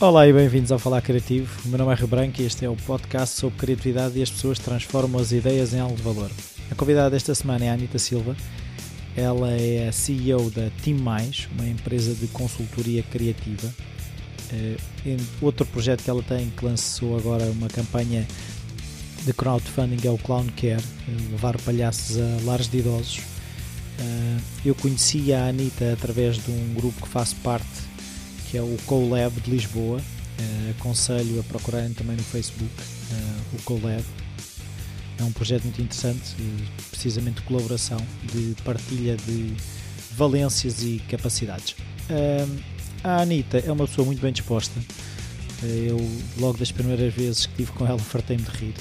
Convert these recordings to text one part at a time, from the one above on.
Olá e bem-vindos ao Falar Criativo. O meu nome é Rio Branco e este é o podcast sobre criatividade e as pessoas transformam as ideias em algo de valor. A convidada desta semana é a Anita Silva. Ela é a CEO da Team Mais, uma empresa de consultoria criativa. Uh, outro projeto que ela tem, que lançou agora uma campanha de crowdfunding, é o Clown Care, levar palhaços a lares de idosos. Uh, eu conheci a Anita através de um grupo que faço parte que é o CoLab de Lisboa. Uh, aconselho a procurarem também no Facebook uh, o CoLab. É um projeto muito interessante, precisamente de colaboração, de partilha de valências e capacidades. a Anitta é uma pessoa muito bem disposta. eu, logo das primeiras vezes que estive com ela, fartei-me de rir.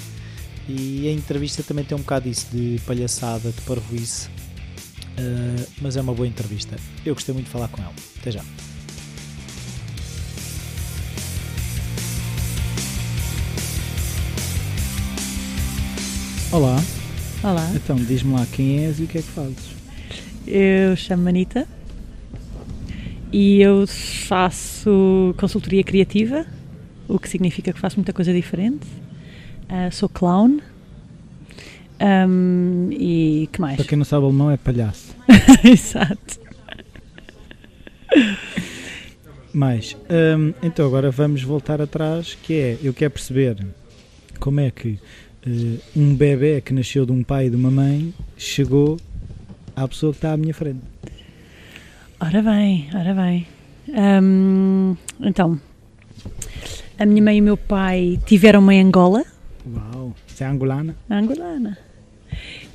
E a entrevista também tem um bocado isso de palhaçada, de parvoíce, mas é uma boa entrevista. Eu gostei muito de falar com ela. Até já. Olá. Olá. Então, diz-me lá quem és e o que é que fazes? Eu chamo-me Anita e eu faço consultoria criativa, o que significa que faço muita coisa diferente. Uh, sou clown. Um, e que mais? Para quem não sabe, alemão é palhaço. Exato. Mais. Um, então, agora vamos voltar atrás, que é, eu quero perceber como é que uh, um bebê que nasceu de um pai e de uma mãe chegou à pessoa que está à minha frente. Ora bem, ora bem. Um, então, a minha mãe e o meu pai tiveram-me em Angola. Uau, você é angolana? Angolana.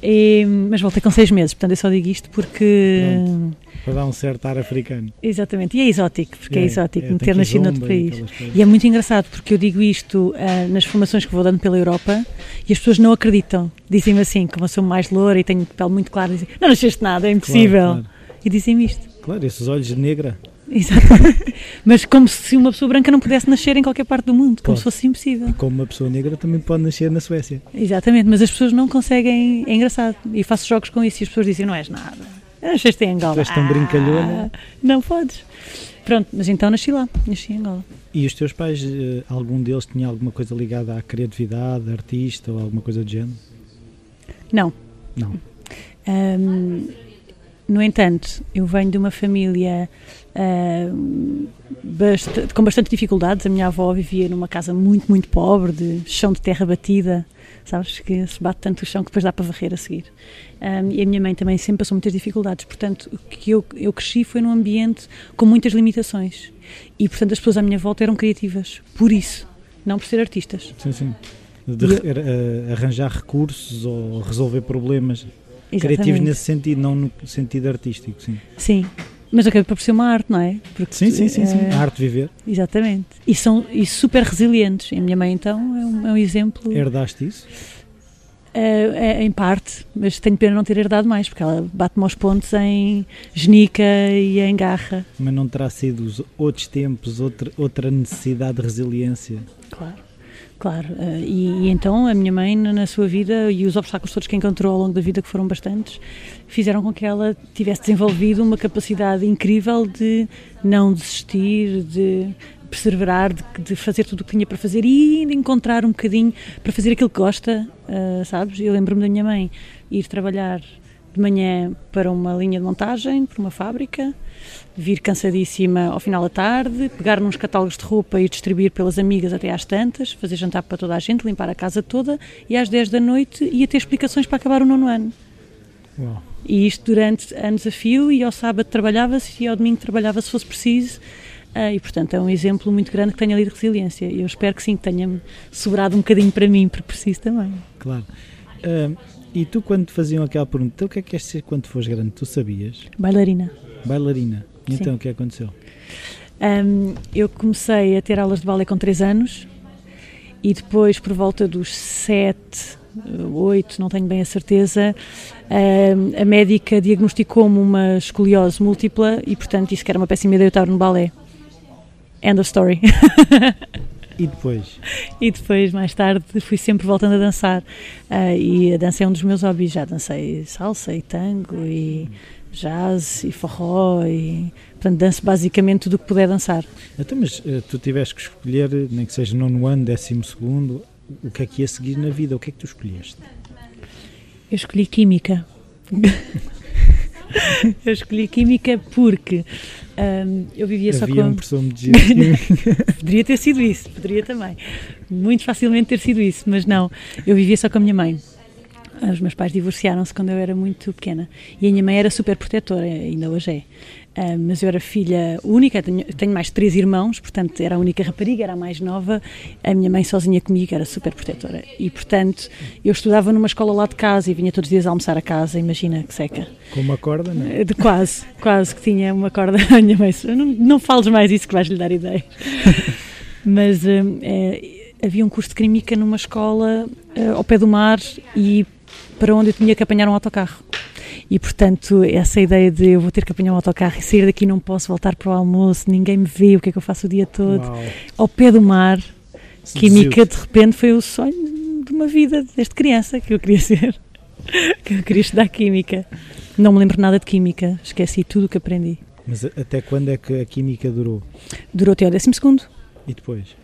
E, mas voltei com seis meses, portanto eu só digo isto porque. Pronto, para dar um certo ar africano. Exatamente, e é exótico, porque é, é exótico é, ter nascido noutro país. E, e, é muito engraçado porque eu digo isto uh, nas formações que vou dando pela Europa e as pessoas não acreditam. Dizem-me assim, como eu sou mais loura e tenho pele muito clara, dizem: Não nasceste nada, é impossível. Claro, claro. E dizem-me isto. Claro, esses olhos de negra. Exatamente. Mas como se uma pessoa branca não pudesse nascer em qualquer parte do mundo, como se fosse impossível. E como uma pessoa negra também pode nascer na Suécia. Exatamente, mas as pessoas não conseguem. É engraçado. E faço jogos com isso e as pessoas dizem: não és nada. Nasceste em Angola. Tu és tão brincalhona. Ah, não podes. Pronto, mas então nasci lá, nasci em Angola. E os teus pais, eh, algum deles tinha alguma coisa ligada à criatividade, artista ou alguma coisa do género? Não. Não. Um, no entanto, eu venho de uma família uh, bastante, com bastante dificuldades. A minha avó vivia numa casa muito, muito pobre, de chão de terra batida, sabes? Que se bate tanto o chão que depois dá para varrer a seguir. Um, e a minha mãe também sempre passou muitas dificuldades. Portanto, o que eu, eu cresci foi num ambiente com muitas limitações. E, portanto, as pessoas à minha volta eram criativas. Por isso, não por ser artistas. Sim, sim. De eu, uh, arranjar recursos ou resolver problemas Exatamente. criativos nesse sentido, não no sentido artístico, sim. Sim, mas acaba por ser uma arte, não é? Porque, sim, sim, sim, é... sim. A arte de viver. Exatamente. E são e super resilientes. E a minha mãe, então, é um, é um exemplo. Herdaste isso? É, é, em parte, mas tenho pena não ter herdado mais, porque ela bate-me aos pontos em genica e em garra. Mas não terá sido os outros tempos, outra, outra necessidade de resiliência? Claro. Claro, uh, e, e, então a minha mãe, na sua vida, e os obstáculos todos que encontrou ao longo da vida, que foram bastantes, fizeram com que ela tivesse desenvolvido uma capacidade incrível de não desistir, de perseverar, de, de fazer tudo o que tinha para fazer e de encontrar um bocadinho para fazer aquilo que gosta, uh, sabes? Eu lembro-me da minha mãe ir trabalhar de manhã para uma linha de montagem, para uma fábrica, vir cansadíssima ao final da tarde, pegar nos catálogos de roupa e distribuir pelas amigas até às tantas, fazer jantar para toda a gente, limpar a casa toda e às 10 da noite ia ter explicações para acabar o nono ano. Uau. E isto durante anos a fio e ao sábado trabalhava-se e ao domingo trabalhava se fosse preciso. Uh, e portanto é um exemplo muito grande que tenha ali de resiliência. Eu espero que sim, que tenha-me sobrado um bocadinho para mim, porque preciso também. Claro. Uh, e tu, quando te faziam aquela pergunta, então, o que é que queres ser quando fores grande? Tu sabias? Bailarina. Bailarina. E então, o que aconteceu? Um, eu comecei a ter aulas de balé com 3 anos e depois, por volta dos 7, 8, não tenho bem a certeza, um, a médica diagnosticou-me uma escoliose múltipla e, portanto, disse que era uma péssima ideia eu estar no balé. End of story. E depois? E depois, mais tarde, fui sempre voltando a dançar. Uh, e a dança é um dos meus hobbies. Já dancei salsa e tango e jazz e forró e portanto danço basicamente tudo o que puder dançar. Então, mas uh, tu tiveste que escolher, nem que seja nono ano, décimo segundo, o que é que ia seguir na vida? O que é que tu escolheste? Eu escolhi Química. eu escolhi Química porque um, eu vivia Havia só com. Um de poderia ter sido isso, poderia também. Muito facilmente ter sido isso, mas não. Eu vivia só com a minha mãe. Os meus pais divorciaram-se quando eu era muito pequena e a minha mãe era super protetora, ainda hoje é. Uh, mas eu era filha única, tenho, tenho, mais três irmãos, portanto era a única rapariga, era a mais nova. A minha mãe sozinha comigo era super protetora. E portanto eu estudava numa escola lá de casa e vinha todos os dias almoçar a casa, imagina que seca. Com uma corda, não é? De quase, quase que tinha uma corda. A minha mãe, não, não fales mais isso que vais-lhe dar ideia. mas uh, é, havia um curso de química numa escola ao pé do mar e para onde eu tinha que apanhar um autocarro. E, portanto, essa ideia de eu vou ter que apanhar um autocarro e sair daqui não posso voltar para o almoço, ninguém me vê, o que é que eu faço o dia todo, Uau. ao pé do mar, química, de repente foi o sonho de uma vida desde criança que eu queria ser, que eu queria estudar química. Não me lembro nada de química, esqueci tudo o que aprendi. Mas até quando é que a química durou? Durou até ao décimo segundo. E depois?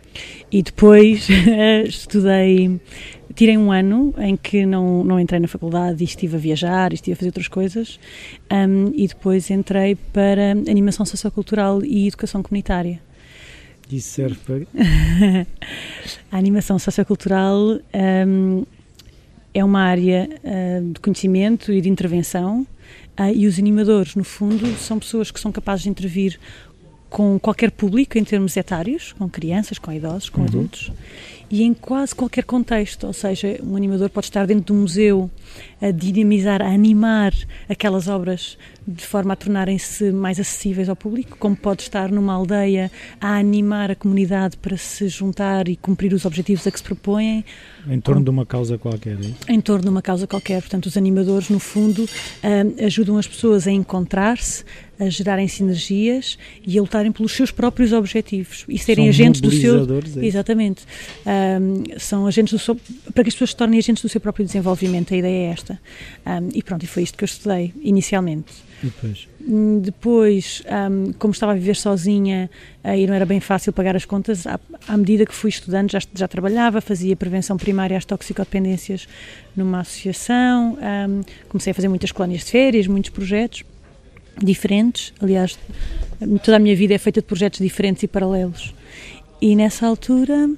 E depois estudei, tirei um ano em que não, não entrei na faculdade e estive a viajar estive a fazer outras coisas um, e depois entrei para animação sociocultural e educação comunitária. Isso serve para... a animação sociocultural um, é uma área uh, de conhecimento e de intervenção uh, e os animadores, no fundo, são pessoas que são capazes de intervir com qualquer público em termos etários, com crianças, com idosos, com uhum. adultos, e em quase qualquer contexto, ou seja, um animador pode estar dentro de um museu a dinamizar, a animar aquelas obras de forma a tornarem-se mais acessíveis ao público, como pode estar numa aldeia a animar a comunidade para se juntar e cumprir os objetivos a que se propõem. Em torno de uma causa qualquer, é isso? Em torno de uma causa qualquer. Portanto, os animadores, no fundo, ajudam as pessoas a encontrar-se, a gerarem sinergias e a lutarem pelos seus próprios objetivos e serem São agentes do seu. É Exatamente. Um, são agentes do seu. para que as pessoas se tornem agentes do seu próprio desenvolvimento. A ideia é esta. Um, e pronto, e foi isto que eu estudei inicialmente. Depois? Depois, um, como estava a viver sozinha uh, e não era bem fácil pagar as contas, à, à medida que fui estudando, já, já, trabalhava, fazia prevenção primária às toxicodependências numa associação, um, comecei a fazer muitas colónias de férias, muitos projetos diferentes. Aliás, toda a minha vida é feita de projetos diferentes e paralelos. E nessa altura.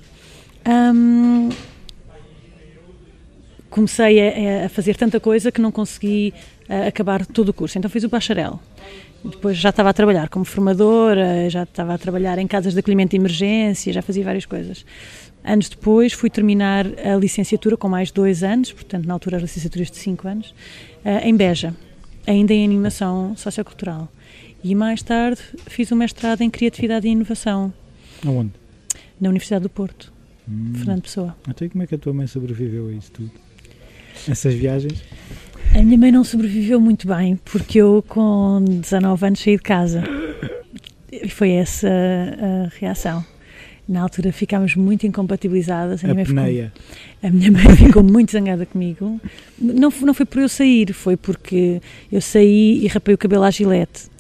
Um, comecei a, a, fazer tanta coisa que não consegui acabar todo o curso. Então fiz o bacharel. Depois já estava a trabalhar como formadora, já estava a trabalhar em casas de acolhimento de emergência, já fazia várias coisas. Anos depois fui terminar a licenciatura com mais dois anos, portanto na altura as licenciaturas de cinco anos, uh, em Beja, ainda em animação sociocultural. E mais tarde fiz o um mestrado em criatividade e inovação. Aonde? Na Universidade do Porto, hum. Fernando Pessoa. Até como é que a tua mãe sobreviveu a isso tudo? Essas viagens? A minha mãe não sobreviveu muito bem, porque eu com 19 anos saí de casa. E foi essa a reação. Na altura ficámos muito incompatibilizadas. A, a, minha, ficou, a minha mãe ficou muito zangada comigo. Não, não foi por eu sair, foi porque eu saí e rapei o cabelo à gilete.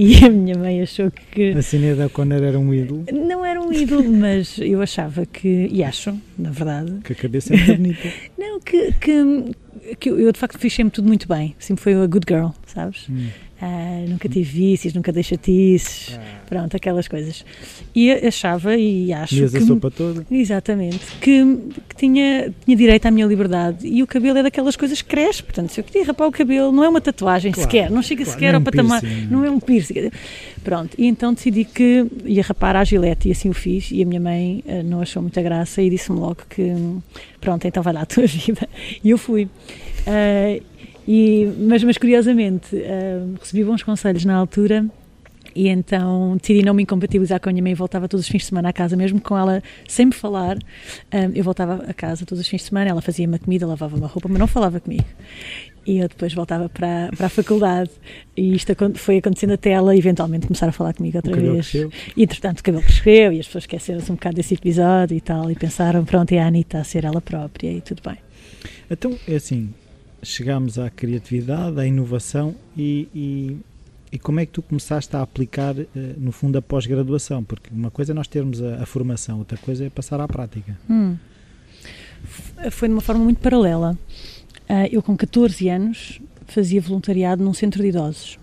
E a minha mãe achou que. A Cineda Conner era um ídolo? Não era um ídolo, mas eu achava que. E acho, na verdade. Que a cabeça é bonita. não, que, que, que eu de facto fiz sempre tudo muito bem. Sempre foi a good girl, sabes? Hum. Uh, nunca tive vícios, nunca dei chatices, ah. pronto, aquelas coisas. E achava e acho Mias que... a sopa toda. Exatamente, que, que, tinha, tinha direito à minha liberdade. E o cabelo é daquelas coisas que cresce, portanto, se eu queria rapar o cabelo, não é uma tatuagem claro, sequer, não chega claro, sequer ao é um patamar, piercing, não é um piercing. Pronto, e então decidi que ia rapar à gilete e assim o fiz. E a minha mãe uh, não achou muita graça e disse-me logo que, pronto, então vai lá a tua vida. E eu fui. Uh, e, mas, mas curiosamente, uh, recebi bons conselhos na altura e então decidi não me incompatibilizar com a minha mãe e voltava todos os fins de semana à casa, mesmo com ela sem me falar. Um, eu voltava a casa todos os fins de semana, ela fazia-me comida, lavava-me roupa, mas não falava comigo. E eu depois voltava para, para a faculdade e isto foi acontecendo até ela eventualmente começar a falar comigo outra vez. Cresceu. E entretanto o cabelo cresceu e as pessoas esqueceram-se um bocado desse episódio e tal e pensaram, pronto, é a Anitta a ser ela própria e tudo bem. Então, é assim, chegamos à criatividade, à inovação e, e, e, como é que tu começaste a aplicar, uh, no fundo, a pós-graduação? Porque uma coisa é nós termos a, a, formação, outra coisa é passar à prática. Hum. Foi de uma forma muito paralela. Uh, eu, com 14 anos, fazia voluntariado num centro de idosos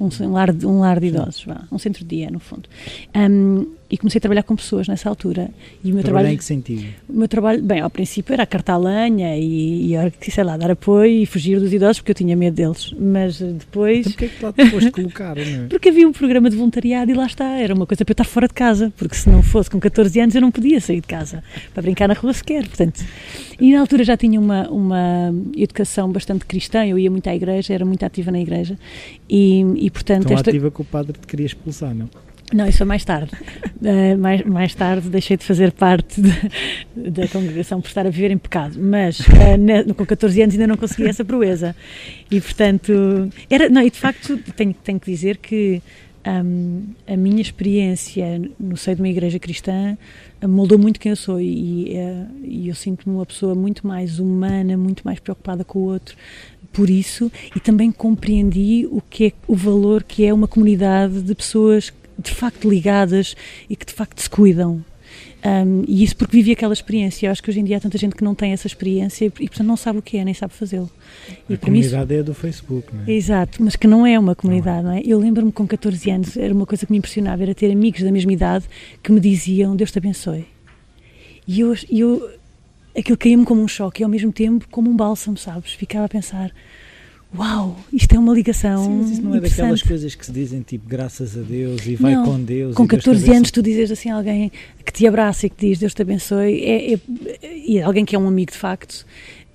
um, um, lar, de, um lar de idosos, vá, um centro de dia, no fundo. Um, e comecei a trabalhar com pessoas nessa altura. E o meu trabalho em que sentido? O meu trabalho, bem, ao princípio era cartar lenha e, e, sei lá, dar apoio e fugir dos idosos porque eu tinha medo deles. Mas depois. Então porquê é que lá depois de colocar, não é? Porque havia um programa de voluntariado e lá está, era uma coisa para eu estar fora de casa, porque se não fosse com 14 anos eu não podia sair de casa para brincar na rua sequer. Portanto, e na altura já tinha uma, uma educação bastante cristã, eu ia muito à igreja, era muito ativa na igreja e, e portanto. Tão esta... ativa que o padre te queria expulsar, não? Não, isso foi mais tarde. Uh, mais, mais tarde deixei de fazer parte de, da congregação por estar a viver em pecado, mas uh, na, com 14 anos ainda não consegui essa proeza. E portanto, era, não, e de facto tenho, tenho que dizer que um, a minha experiência no seio de uma igreja cristã moldou muito quem eu sou e, uh, e eu sinto-me uma pessoa muito mais humana, muito mais preocupada com o outro, por isso e também compreendi o que é o valor que é uma comunidade de pessoas de facto ligadas e que de facto se cuidam. Um, e isso porque vivi aquela experiência. Eu acho que hoje em dia há tanta gente que não tem essa experiência e, portanto, não sabe o que é, nem sabe fazê-lo. A comunidade isso... é do Facebook, não é? Exato, mas que não é uma comunidade, não é? Não é? Eu lembro-me com 14 anos, era uma coisa que me impressionava, era ter amigos da mesma idade que me diziam Deus te abençoe. E eu, eu aquilo caía-me como um choque e ao mesmo tempo como um bálsamo, sabes? Ficava a pensar uau, isto é uma ligação. Sim, mas isso não é daquelas coisas que se dizem tipo graças a Deus e vai não, com Deus. Com 14 anos, tu dizes assim a alguém que te abraça e que diz Deus te abençoe, é, é, e alguém que é um amigo de facto,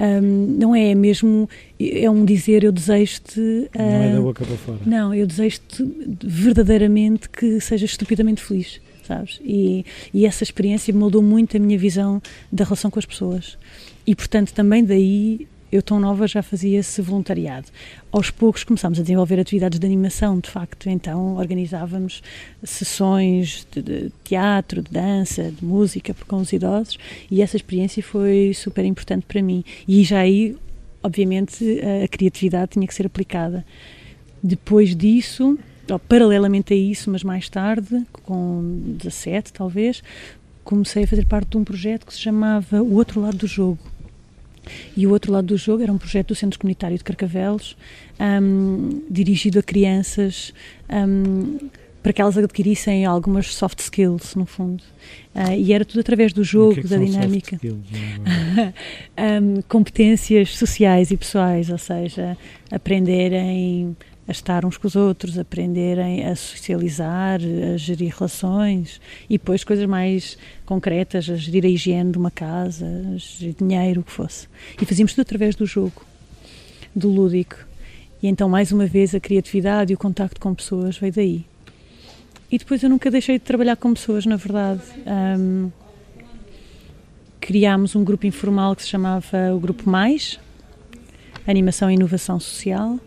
um, não é mesmo, é um dizer eu desejo-te. Uh, não é da boca para fora. Não, eu desejo-te verdadeiramente que sejas estupidamente feliz. Sabes? E, e essa experiência moldou muito a minha visão da relação com as pessoas. E portanto, também daí eu tão nova já fazia esse voluntariado. Aos poucos começámos a desenvolver atividades de animação, de facto, então organizávamos sessões de, de teatro, de dança, de música com os idosos e essa experiência foi super importante para mim. E já aí, obviamente, a, criatividade tinha que ser aplicada. Depois disso, paralelamente a isso, mas mais tarde, com 17 talvez, comecei a fazer parte de um projeto que se chamava O Outro Lado do Jogo e o outro lado do jogo era um projeto do Centro Comunitário de Carcavelos, um, dirigido a crianças um, para que elas adquirissem algumas soft skills, no fundo. Uh, e era tudo através do jogo, que é que da dinâmica. um, competências sociais e pessoais, ou seja, aprenderem a estar uns com os outros, aprenderem a socializar, a gerir relações e depois coisas mais concretas, a gerir a higiene de uma casa, a gerir dinheiro, o que fosse. E fazíamos tudo através do jogo, do lúdico. E então, mais uma vez, a criatividade e o contacto com pessoas veio daí. E depois eu nunca deixei de trabalhar com pessoas, na verdade. Um, criámos um grupo informal que se chamava o Grupo Mais, Animação e Inovação Social,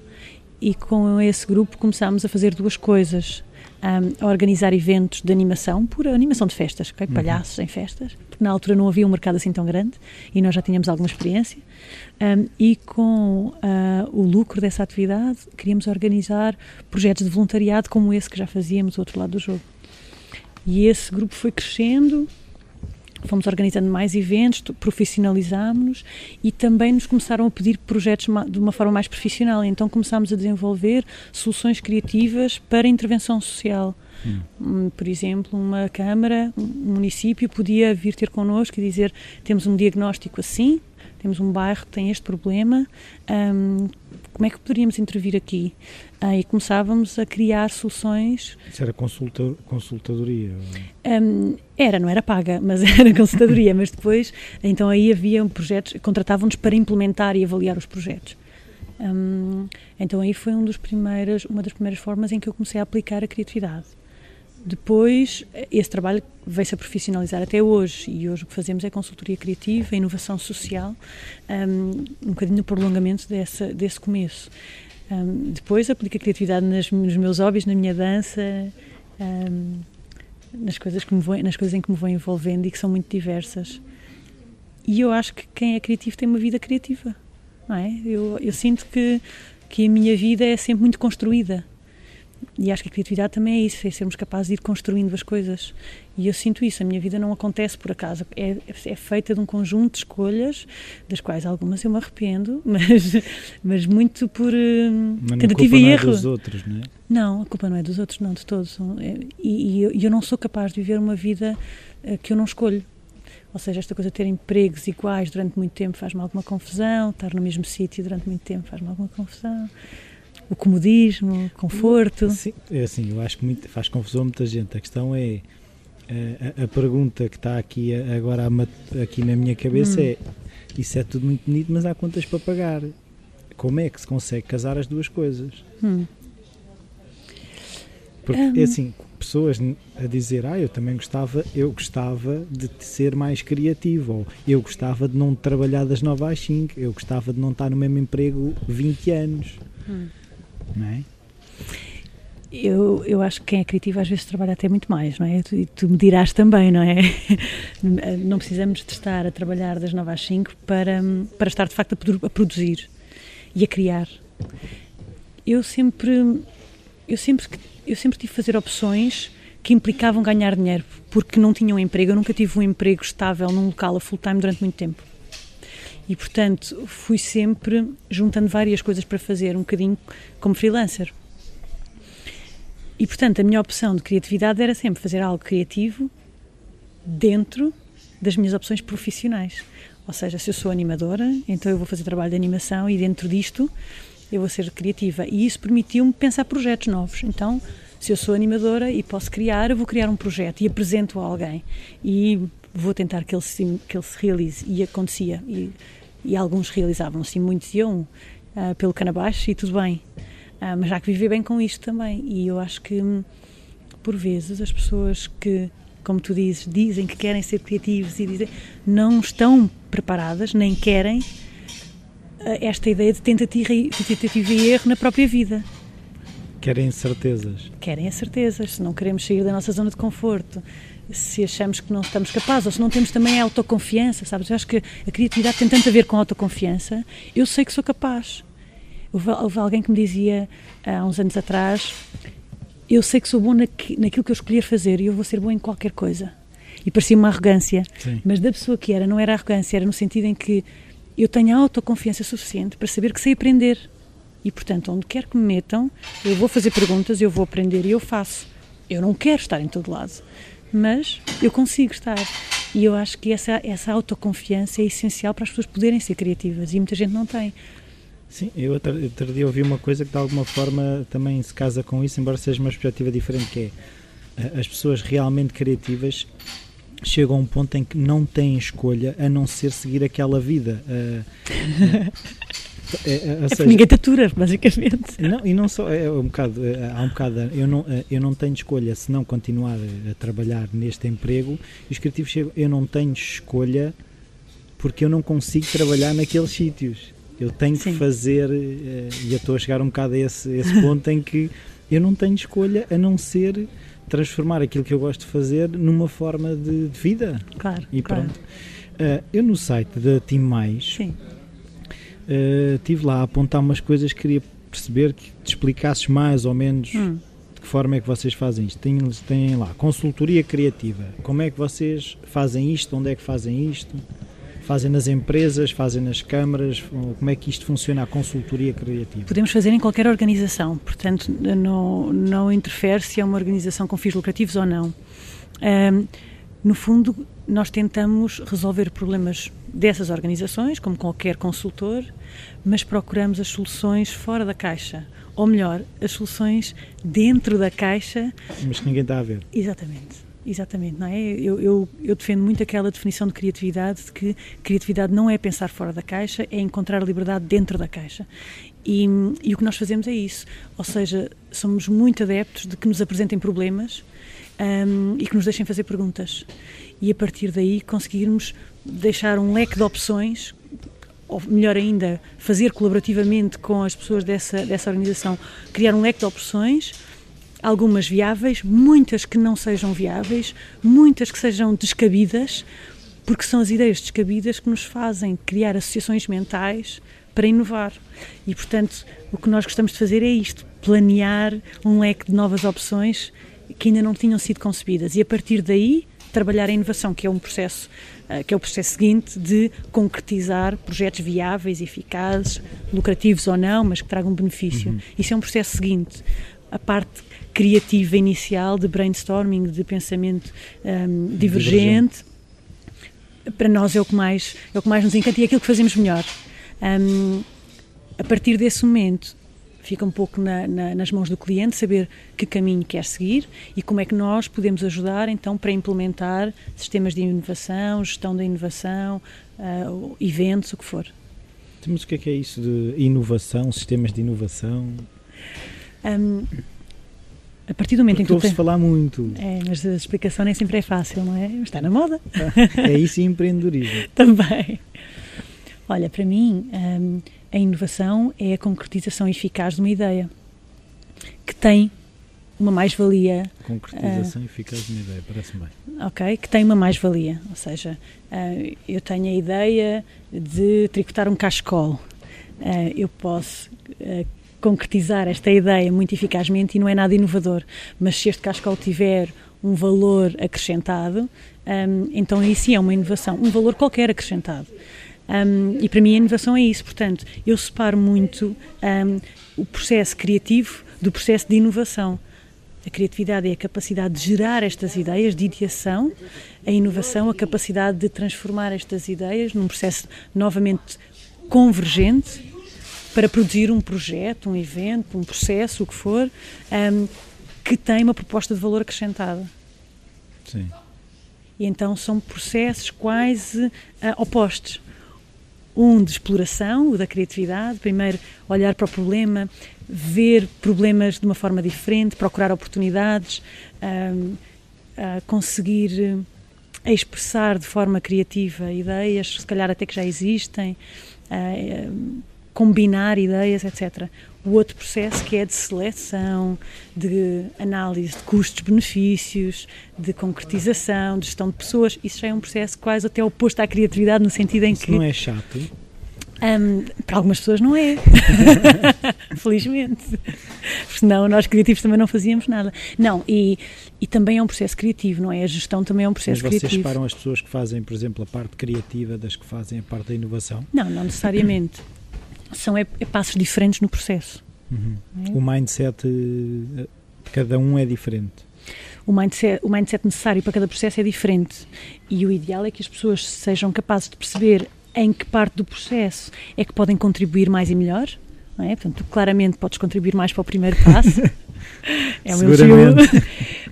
e com esse grupo começámos a fazer duas coisas. Um, a organizar eventos de animação, por animação de festas, okay? Uhum. palhaços em festas, porque na altura não havia um mercado assim tão grande e nós já tínhamos alguma experiência. Um, e com uh, o lucro dessa atividade, queríamos organizar projetos de voluntariado como esse que já fazíamos do outro lado do jogo. E esse grupo foi crescendo, fomos organizando mais eventos, profissionalizámos-nos e também nos começaram a pedir projetos de uma forma mais profissional. Então começámos a desenvolver soluções criativas para intervenção social. Hum. hum. Por exemplo, uma Câmara, um município podia vir ter connosco e dizer: temos um diagnóstico assim, temos um bairro que tem este problema, um, como é que poderíamos intervir aqui? Ah, e começávamos a criar soluções. Isso era consulta, consultadoria? Um, era, não era paga, mas era consultadoria. mas depois, então aí havia projetos, contratavam-nos para implementar e avaliar os projetos. Um, então aí foi um dos primeiros, uma das primeiras formas em que eu comecei a aplicar a criatividade. Depois, esse trabalho veio-se a profissionalizar até hoje e hoje o que fazemos é consultoria criativa, inovação social, um, um bocadinho no prolongamento dessa, desse começo. Um, depois aplico a criatividade nas, nos meus hobbies, na minha dança, um, nas, coisas que me vou, nas coisas em que me vou envolvendo e que são muito diversas. E eu acho que quem é criativo tem uma vida criativa. não é? Eu, eu sinto que, que a minha vida é sempre muito construída. E acho que a criatividade também é isso, é sermos capazes de ir construindo as coisas. E eu sinto isso, a minha vida não acontece por acaso, é, é feita de um conjunto de escolhas, das quais algumas eu me arrependo, mas, mas muito por uh, Mas tentativa a culpa e não é erro. dos outros, não é? Não, a culpa não é dos outros, não, de todos. É- E, e eu, e eu não sou capaz de viver uma vida eh, que eu não escolho. Ou seja, esta coisa de ter empregos iguais durante muito tempo faz-me alguma confusão, estar no mesmo sítio durante muito tempo faz-me alguma confusão. O comodismo, o conforto. Sim, é assim, eu acho que muito- faz confusão a muita gente. A questão é a, a pergunta que está aqui agora aqui na minha cabeça Hum. é isso é tudo muito bonito, mas há contas para pagar. Como é que se consegue casar as duas coisas? Hum. Porque Hum. é assim, pessoas a dizer, ah, eu também gostava, eu gostava de ser mais criativo, ou eu gostava de não trabalhar das 9 às 5, eu gostava de não estar no mesmo emprego 20 anos, Hum. Não é? Eu, eu acho que quem é criativo às vezes trabalha até muito mais, não é? Tu, e tu me dirás também, não é? Não precisamos de estar a trabalhar das 9 às 5 para, para estar de facto a, produ- a produzir e a criar. Eu sempre, eu sempre, eu sempre tive de fazer opções que implicavam ganhar dinheiro, porque não tinha um emprego. Eu nunca tive um emprego estável num local a full time durante muito tempo. E portanto fui sempre juntando várias coisas para fazer, um bocadinho como freelancer. E portanto, a minha opção de criatividade era sempre fazer algo criativo dentro das minhas opções profissionais. Ou seja, se eu sou animadora, então eu vou fazer trabalho de animação e dentro disto eu vou ser criativa. E isso permitiu-me pensar projetos novos. Então, se eu sou animadora e posso criar, eu vou criar um projeto e apresento a alguém. E vou tentar que ele se, que ele se realize. E acontecia. E, e alguns realizavam-se, muitos iam ah, pelo canabaixo e tudo bem. Ah, mas há que viver bem com isto também. E eu acho que, hum, por vezes, as pessoas que, como tu dizes, dizem que querem ser criativos e dizem não estão preparadas, nem querem ah, esta ideia de tentativa, e- de tentativa e erro na própria vida. Querem certezas. Querem as certezas, se não queremos sair da nossa zona de conforto, se achamos que não estamos capazes, ou se não temos também a autoconfiança, sabes? Eu acho que a criatividade tem tanto a ver com a autoconfiança. Eu sei que sou capaz. Houve, houve alguém que me dizia há uns anos atrás: Eu sei que sou bom naqui- naquilo que eu escolher fazer e eu vou ser bom em qualquer coisa. E parecia uma arrogância, Sim. mas da pessoa que era, não era arrogância, era no sentido em que eu tenho a autoconfiança suficiente para saber que sei aprender. E, portanto, onde quer que me metam, eu vou fazer perguntas, eu vou aprender e eu faço. Eu não quero estar em todo lado, mas eu consigo estar. E eu acho que essa, essa autoconfiança é essencial para as pessoas poderem ser criativas e muita gente não tem. Sim, eu outro, dia ouvi uma coisa que de alguma forma também se casa com isso, embora seja uma perspectiva diferente, que é eh, as pessoas realmente criativas chegam a um ponto em que não têm escolha a não ser seguir aquela vida. eh, ou É porque seja, ninguém te atura, basicamente. Não, e não só, é um bocado, é, há um bocado, eu não, é, eu não tenho escolha se não continuar a, trabalhar neste emprego e os criativos chegam, eu não tenho escolha porque eu não consigo trabalhar naqueles sítios. Eu tenho Sim. que fazer, e eu estou a chegar um bocado a esse, esse ponto em que eu não tenho escolha a não ser transformar aquilo que eu gosto de fazer numa forma de, de vida. Claro. E claro. pronto. Eh, eu no site da Team Mais Sim. Uh, tive lá a apontar umas coisas que queria perceber que te explicasses mais ou menos Hum. de que forma é que vocês fazem isto. Têm, têm lá consultoria criativa. Como é que vocês fazem isto? Onde é que fazem isto? Fazem nas empresas? Fazem nas câmaras? Como é que isto funciona a consultoria criativa? Podemos fazer em qualquer organização, portanto, não, não interfere se é uma organização com fins lucrativos ou não. Ahm, no fundo, nós tentamos resolver problemas dessas organizações, como qualquer consultor, mas procuramos as soluções fora da caixa. Ou melhor, as soluções dentro da caixa Mas que ninguém está a ver. Exatamente, exatamente, não é? Eu, eu, eu defendo muito aquela definição de criatividade, de que criatividade não é pensar fora da caixa, é encontrar a liberdade dentro da caixa. E, e o que nós fazemos é isso, ou seja, somos muito adeptos de que nos apresentem problemas hum, e que nos deixem fazer perguntas. E a partir daí conseguirmos deixar um leque de opções ou melhor ainda, fazer colaborativamente com as pessoas dessa, dessa organização, criar um leque de opções, algumas viáveis, muitas que não sejam viáveis, muitas que sejam descabidas, porque são as ideias descabidas que nos fazem criar associações mentais para inovar. E, portanto, o que nós gostamos de fazer é isto: planear um leque de novas opções que ainda não tinham sido concebidas. E a partir daí, trabalhar a inovação, que é um processo, que é o processo seguinte de concretizar projetos viáveis, eficazes, lucrativos ou não, mas que tragam benefício. Uhum. Isso é um processo seguinte. A parte criativa inicial de brainstorming, de pensamento um, ehm, divergente, divergente, para nós é o que mais é o que mais nos encanta e é aquilo que fazemos melhor. Um, ehm, a partir desse momento, fica um pouco na, na, nas mãos do cliente saber que caminho quer seguir e como é que nós podemos ajudar então para implementar sistemas de inovação, gestão da inovação, uh, eventos, o que for. Mas o que é que é isso de inovação, sistemas de inovação? Um, a partir do momento Porque em que. Tem... falar muito. É, mas a explicação nem sempre é fácil, não é? Está na moda. é isso e empreendedorismo. Também. Olha, para mim, um, a inovação é a concretização eficaz de uma ideia que tem uma mais-valia. Concretização uh, eficaz de uma ideia, parece bem. Ok, que tem uma mais-valia. Ou seja, uh, eu tenho a ideia de tricotar um cachecol. Uh, eu posso concretizar esta ideia muito eficazmente e não é nada inovador. Mas se este cachecol tiver um valor acrescentado, um, então sim é uma inovação, um valor qualquer acrescentado. Um, e para mim a inovação é isso, portanto, eu separo muito um, o processo criativo do processo de inovação. A criatividade é a capacidade de gerar estas ideias de ideação, a inovação, a capacidade de transformar estas ideias num processo novamente convergente para produzir um projeto, um evento, um processo, o que for, um, que tem uma proposta de valor acrescentada. Sim. E então são processos quase uh, opostos um de exploração, o da criatividade, primeiro olhar para o problema, ver problemas de uma forma diferente, procurar oportunidades, um, conseguir uh, expressar de forma criativa ideias, se calhar até que já existem, uh, combinar ideias, etc. O outro processo que é de seleção, de análise de custos-benefícios, de concretização, de gestão de pessoas, isso já é um processo quase até oposto à criatividade, no sentido em isso que. não é chato? Um, para algumas pessoas não é. Felizmente. Porque senão nós criativos também não fazíamos nada. Não, e, e também é um processo criativo, não é? A gestão também é um processo Mas vocês criativo. vocês separam as pessoas que fazem, por exemplo, a parte criativa das que fazem a parte da inovação? Não, não necessariamente são é, é passos diferentes no processo. Uhum. É? O mindset de eh, cada um é diferente. O mindset, o mindset necessário para cada processo é diferente e o ideal é que as pessoas sejam capazes de perceber em que parte do processo é que podem contribuir mais e melhor. Não é? Portanto, tu claramente podes contribuir mais para o primeiro passo. é o meu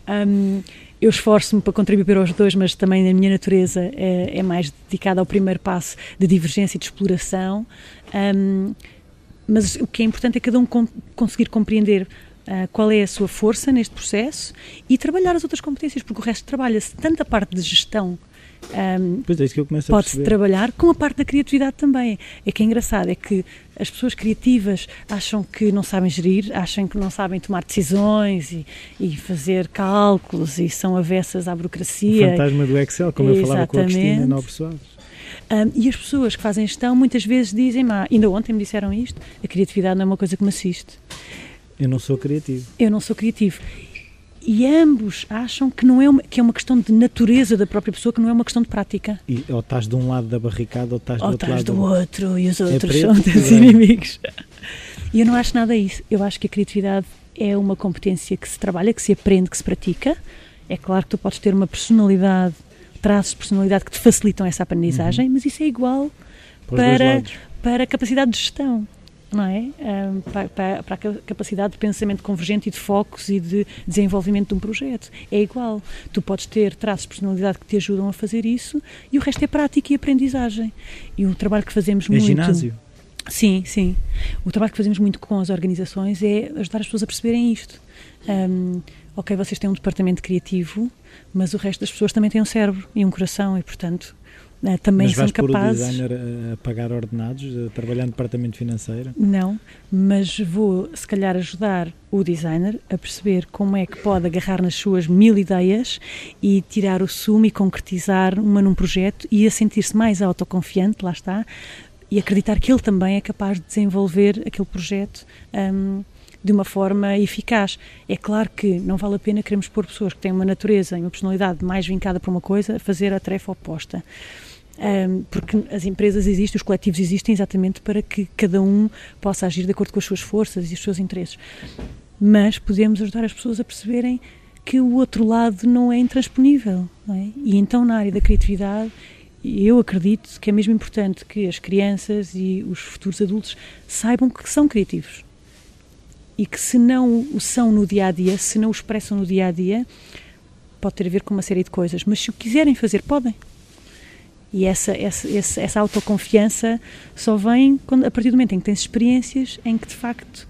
um, eu esforço-me para contribuir para os dois, mas também a minha natureza é, é mais dedicada ao primeiro passo de divergência e de exploração. Um, mas o que é importante é cada um conseguir compreender uh, qual é a sua força neste processo e trabalhar as outras competências, porque o resto trabalha-se tanto a parte de gestão um, pois é, isso que eu começo a Pode-se trabalhar com a parte da criatividade também. É que é engraçado, é que as pessoas criativas acham que não sabem gerir, acham que não sabem tomar decisões e, e fazer cálculos e são avessas à burocracia. O fantasma do Excel, como Exatamente. eu falava com a Cristina Nobre Soares. Um, e as pessoas que fazem gestão muitas vezes dizem, ah, ainda ontem me disseram isto, a criatividade não é uma coisa que me assiste. Eu não sou criativo. Eu não sou criativo e ambos acham que não é uma, que é uma questão de natureza da própria pessoa, que não é uma questão de prática. E, ou estás de um lado da barricada ou estás do ou outro lado. Ou estás do outro e os é outros é são teus inimigos. E eu não acho nada isso. Eu acho que a criatividade é uma competência que se trabalha, que se aprende, que se pratica. É claro que tu podes ter uma personalidade, traços de personalidade que te facilitam essa aprendizagem, uhum. mas isso é igual para, para a capacidade de gestão não é? Para, para, para, a capacidade de pensamento convergente e de focos e de desenvolvimento de um projeto. É igual. Tu podes ter traços de personalidade que te ajudam a fazer isso e o resto é prática e aprendizagem. E o trabalho que fazemos é muito. ginásio. Sim, sim. O trabalho que fazemos muito com as organizações é ajudar as pessoas a perceberem isto. Um, ok, vocês têm um departamento criativo, mas o resto das pessoas também têm um cérebro e um coração e, portanto, né, também mas são capazes. Mas o designer a pagar ordenados, a trabalhar no departamento financeiro? Não, mas vou se calhar ajudar o designer a perceber como é que pode agarrar nas suas mil ideias e tirar o sumo e concretizar uma num projeto e a sentir-se mais autoconfiante, lá está, e acreditar que ele também é capaz de desenvolver aquele projeto um, de uma forma eficaz. É claro que não vale a pena queremos pôr pessoas que têm uma natureza e uma personalidade mais vincada para uma coisa a fazer a tarefa oposta. Porque as empresas existem, os coletivos existem exatamente para que cada um possa agir de acordo com as suas forças e os seus interesses. Mas podemos ajudar as pessoas a perceberem que o outro lado não é intransponível. Não é? E então, na área da criatividade, eu acredito que é mesmo importante que as crianças e os futuros adultos saibam que são criativos. E que se não o são no dia a dia, se não o expressam no dia a dia, pode ter a ver com uma série de coisas, mas se o quiserem fazer, podem. E essa, essa, essa autoconfiança só vem quando, a partir do momento em que tens experiências em que de facto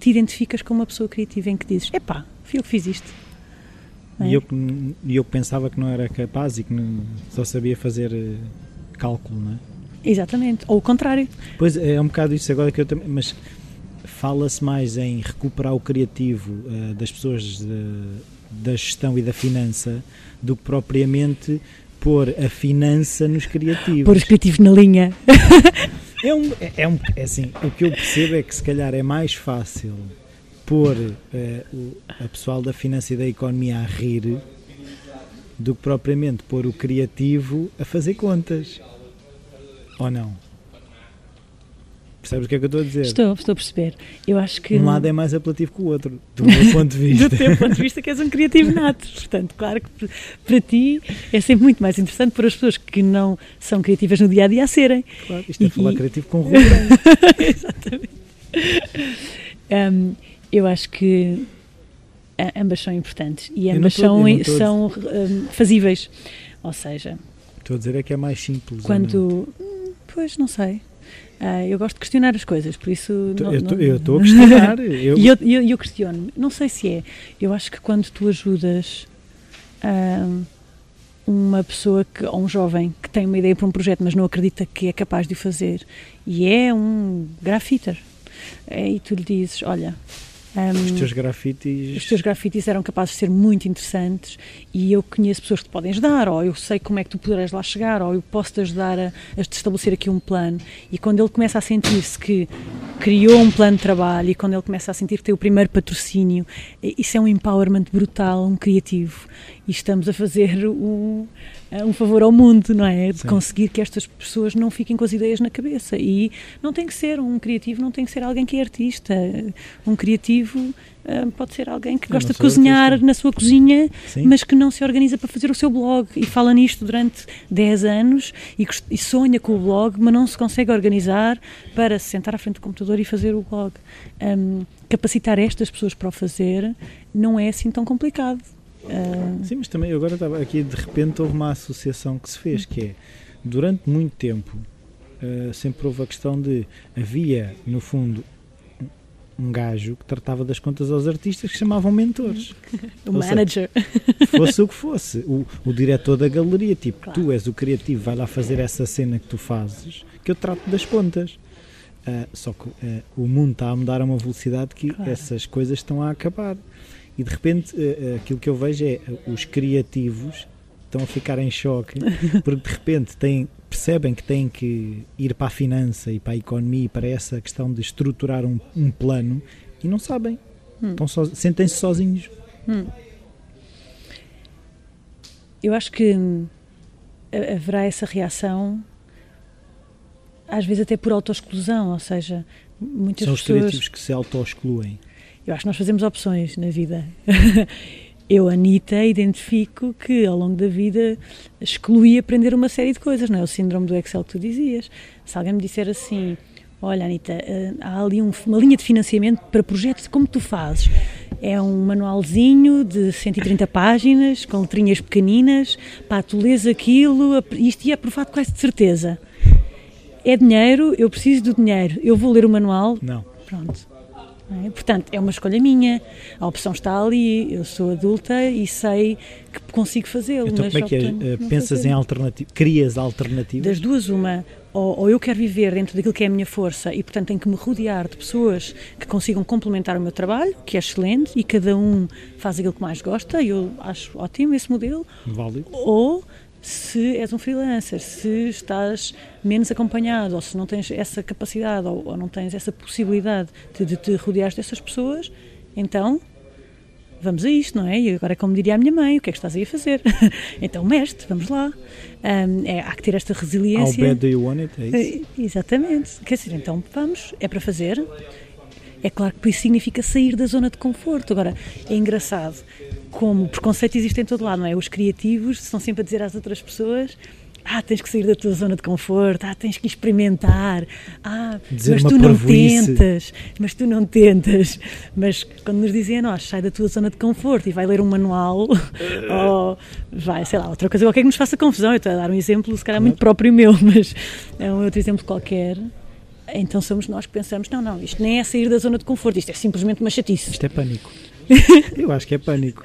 te identificas como uma pessoa criativa, em que dizes: epá, fui eu que fiz isto. É? E eu, eu pensava que não era capaz e que não, só sabia fazer eh, cálculo, não é? Exatamente, ou o contrário. Pois é, é um bocado isso agora que eu também. Mas fala-se mais em recuperar o criativo uh, das pessoas de, da gestão e da finança do que propriamente pôr a finança nos criativos. Pôr os criativos na linha. é, um, é, é, um, é assim, o que eu percebo é que se calhar é mais fácil pôr uh, a pessoal da finança e da economia a rir do que propriamente pôr o criativo a fazer contas. Ou não? Percebes o que é que eu estou a dizer? Estou, estou a perceber. Eu acho que. Um lado é mais apelativo que o outro, do meu ponto de vista. do teu ponto de vista, que és um criativo nato. Portanto, claro que para ti é sempre muito mais interessante para as pessoas que não são criativas no dia a dia a serem. Claro, isto é falar e... criativo com o Exatamente. Um, eu acho que ambas são importantes e ambas tô, são, são um, fazíveis. Ou seja, estou a dizer é que é mais simples. Quando, hum, pois não sei. Uh, eu gosto de questionar as coisas, por isso. Não, eu estou a questionar. eu... E eu, eu, eu questiono. Não sei se é. Eu acho que quando tu ajudas uh, uma pessoa que, ou um jovem que tem uma ideia para um projeto, mas não acredita que é capaz de o fazer, e é um grafiter, é, e tu lhe dizes: Olha, um, os teus grafites. Os teus grafites eram capazes de ser muito interessantes e eu conheço pessoas que te podem ajudar, ou eu sei como é que tu poderás lá chegar, ou eu posso te ajudar a, a estabelecer aqui um plano. E quando ele começa a sentir-se que criou um plano de trabalho e quando ele começa a sentir que tem o primeiro patrocínio, isso é um empowerment brutal, um criativo. E estamos a fazer um, um favor ao mundo, não é? De Sim. conseguir que estas pessoas não fiquem com as ideias na cabeça. E não tem que ser um criativo, não tem que ser alguém que é artista. Um criativo uh, pode ser alguém que gosta de cozinhar artista. na sua cozinha, Sim. mas que não se organiza para fazer o seu blog e fala nisto durante 10 anos e, e sonha com o blog, mas não se consegue organizar para se sentar à frente do computador e fazer o blog. Um, capacitar estas pessoas para o fazer não é assim tão complicado. Uh... Sim, mas também agora estava aqui de repente houve uma associação que se fez que é durante muito tempo uh, sempre houve a questão de havia no fundo um gajo que tratava das contas aos artistas que chamavam mentores. o Ou manager. Seja, fosse o que fosse. O, o diretor da galeria, tipo, claro. tu és o criativo, vai lá fazer essa cena que tu fazes, que eu trato das contas. Uh, só que uh, o mundo está a mudar a uma velocidade que claro. essas coisas estão a acabar. E de repente uh, aquilo que eu vejo é os criativos estão a ficar em choque porque de repente têm, percebem que têm que ir para a finança e para a economia e para essa questão de estruturar um, um plano e não sabem. Hum. So, Sentem-se sozinhos. Hum. Eu acho que hum, haverá essa reação às vezes até por autoexclusão, ou seja, muitas São pessoas... São os criativos que se autoexcluem. Eu acho que nós fazemos opções na vida. eu, Anitta, identifico que ao longo da vida excluí aprender uma série de coisas, não é? O síndrome do Excel que tu dizias. Se alguém me disser assim, olha Anitta, eh, há ali um, uma linha de financiamento para projetos, como tu fazes? É um manualzinho de 130 páginas, com letrinhas pequeninas, pá, tu lês aquilo, isto ia aprovado quase de certeza. É dinheiro, eu preciso do dinheiro, eu vou ler o manual. Não. Pronto é? Portanto, é uma escolha minha, a opção está ali, eu sou adulta e sei que consigo fazê-lo. Então, como é que é? Eh, pensas em alternativa, crias alternativas? Das duas, uma, ou, ou, eu quero viver dentro daquilo que é a minha força e, portanto, tenho que me rodear de pessoas que consigam complementar o meu trabalho, que é excelente, e cada um faz aquilo que mais gosta, e eu acho ótimo esse modelo. Válido. Ou se és um freelancer, se estás menos acompanhado, ou se não tens essa capacidade, ou, ou não tens essa possibilidade de, de te rodear dessas pessoas, então vamos a isto, não é? E agora, como diria a minha mãe, o que é que estás aí a fazer? então, mestre, vamos lá. Um, é, há que ter esta resiliência. How bad do you want it? É isso? Eh, exatamente. Quer dizer, então vamos, é para fazer. É claro que isso significa sair da zona de conforto. Agora, é engraçado como o preconceito existe em todo lado, não é? Os criativos estão sempre a dizer às outras pessoas ah, tens que sair da tua zona de conforto, ah, tens que experimentar, ah, Dizer mas tu não tentas, mas tu não tentas. Mas quando nos dizem a nós, sai da tua zona de conforto e vai ler um manual, ou vai, sei lá, outra coisa qualquer que nos faça confusão, eu estou a dar um exemplo, se calhar muito próprio meu, mas é um outro exemplo qualquer. Então somos nós que pensamos, não, não, isto nem é sair da zona de conforto, isto é simplesmente uma chatice. Isto é pânico. eu acho que é pânico.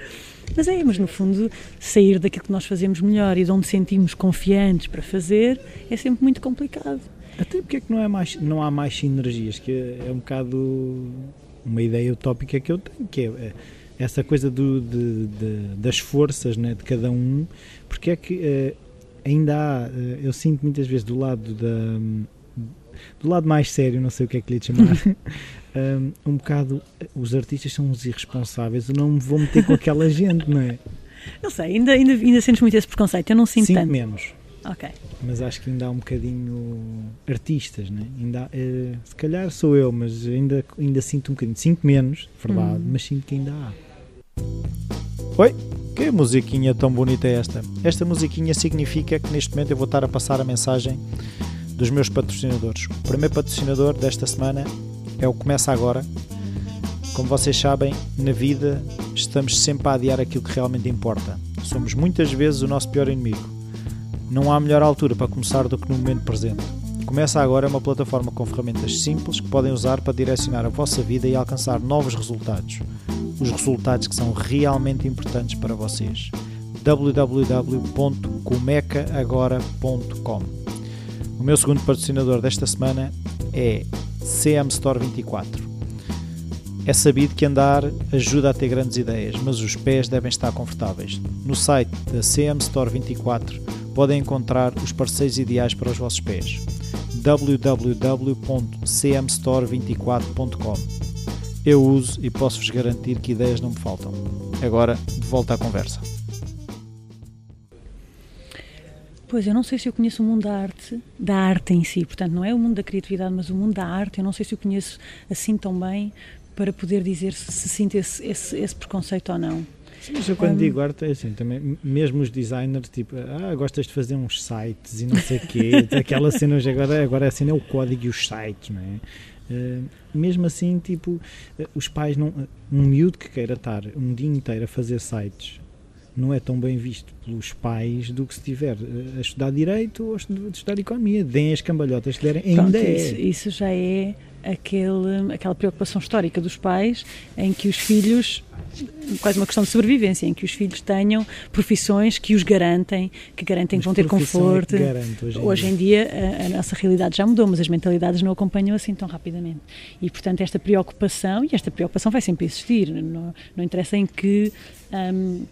Mas é, mas no fundo, sair daquilo que nós fazemos melhor e de onde sentimos confiantes para fazer é sempre muito complicado. Até porque é que não, é mais, não há mais sinergias, que é um bocado uma ideia utópica que eu tenho, que é, é essa coisa do, de, de, das forças né, de cada um, porque é que eh, ainda há, eh, eu sinto muitas vezes do lado da do lado mais sério, não sei o que é que lhe chamar, um, um bocado os artistas são uns irresponsáveis, eu não me vou meter com aquela gente, não é? Não sei, ainda, ainda, ainda sentes muito esse preconceito, eu não sinto, sinto tanto. menos. Ok. Mas acho que ainda há um bocadinho artistas, né? ainda há, uh, se calhar sou eu, mas ainda, ainda sinto um bocadinho. Sinto menos, verdade, hum. mas sinto que ainda há. Oi, que musiquinha tão bonita é esta? Esta musiquinha significa que neste momento eu vou estar a passar a mensagem dos meus patrocinadores. O primeiro patrocinador desta semana é o Começa Agora. Como vocês sabem, na vida estamos sempre a adiar aquilo que realmente importa. Somos muitas vezes o nosso pior inimigo. Não há melhor altura para começar do que no momento presente. Começa Agora é uma plataforma com ferramentas simples que podem usar para direcionar a vossa vida e alcançar novos resultados. Os resultados que são realmente importantes para vocês. www.comecaagora.com O meu segundo patrocinador desta semana é CM Store 24. É sabido que andar ajuda a ter grandes ideias, mas os pés devem estar confortáveis. No site da CM Store 24 podem encontrar os parceiros ideais para os vossos pés. www.cmstore24.com Eu uso e posso-vos garantir que ideias não me faltam. Agora, de volta à conversa. Pois, eu não sei se eu conheço o mundo da arte, da arte em si, portanto, não é o mundo da criatividade, mas o mundo da arte, eu não sei se eu conheço assim tão bem para poder dizer se, se sinto esse, esse, esse preconceito ou não. Sim, mas eu quando um, digo arte é assim, também, mesmo os designers, tipo, ah, gostas de fazer uns sites e não sei o quê, aquela cena hoje agora, agora a cena é o código e os sites, não é? Uh, mesmo assim, tipo, uh, os pais não. Um miúdo que queira estar um dia inteiro a fazer sites não é tão bem visto pelos pais do que se estiver eh, a estudar Direito ou a estudar Economia. Deem as cambalhotas que derem, ainda Pronto, é. Isso, isso, já é aquele, aquela preocupação histórica dos pais em que os filhos quase uma questão de sobrevivência, em que os filhos tenham profissões que os garantem, que garantem que vão ter é conforto. É hoje, hoje em dia, dia a, a, nossa realidade já mudou, mas as mentalidades não acompanham assim tão rapidamente. E, portanto, esta preocupação, e esta preocupação vai sempre existir, não, não interessa em que. Um,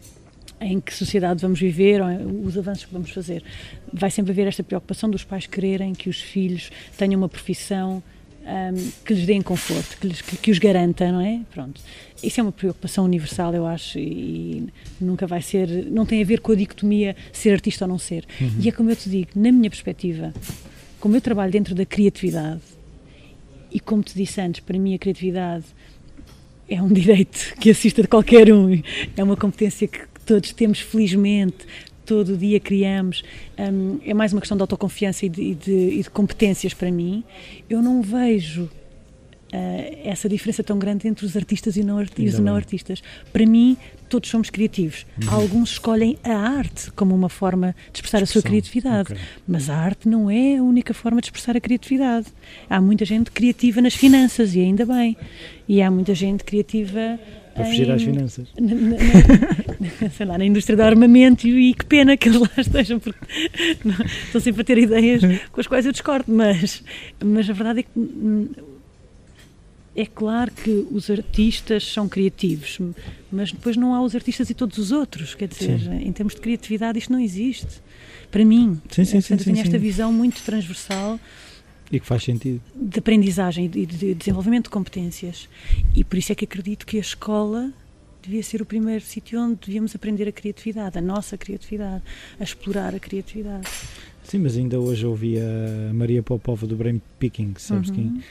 em que sociedade vamos viver, os avanços que vamos fazer. Vai sempre haver esta preocupação dos pais quererem que os filhos tenham uma profissão um, que lhes dê conforto, que, lhes, que, que, os garanta, não é? Pronto. Isso é uma preocupação universal, eu acho, e nunca vai ser. Não tem a ver com a dicotomia ser artista ou não ser. Uhum. E é como eu te digo, na minha perspectiva, como eu trabalho dentro da criatividade, e como te disse antes, para mim a criatividade é um direito que assista de qualquer um, é uma competência que todos temos, felizmente, todo o dia criamos. Um, é mais uma questão de autoconfiança e de, e, de, e de, competências para mim. Eu não vejo uh, essa diferença tão grande entre os artistas e, não arti os não artistas. Para mim, todos somos criativos. Uhum. Alguns escolhem a arte como uma forma de expressar Expressão. a sua criatividade, okay. mas a arte não é a única forma de expressar a criatividade. Há muita gente criativa nas finanças e ainda bem, e há muita gente criativa para fugir às finanças. Na, na, sei lá, na indústria do armamento e que pena que eles lá estejam, porque não, estão sempre a ter ideias com as quais eu discordo, mas, mas a verdade é que hum, é claro que os artistas são criativos, mas depois não há os artistas e todos os outros. Quer dizer, sim. em termos de criatividade, isto não existe. Para mim, sim, sim, sim, eu tenho esta visão muito transversal. E que faz sentido. De aprendizagem e de desenvolvimento de competências. E por isso é que acredito que a escola devia ser o primeiro sítio onde devíamos aprender a criatividade, a nossa criatividade, a explorar a criatividade. Sim, mas ainda hoje ouvi a Maria Popova do Brain Picking, sabes uhum. quem?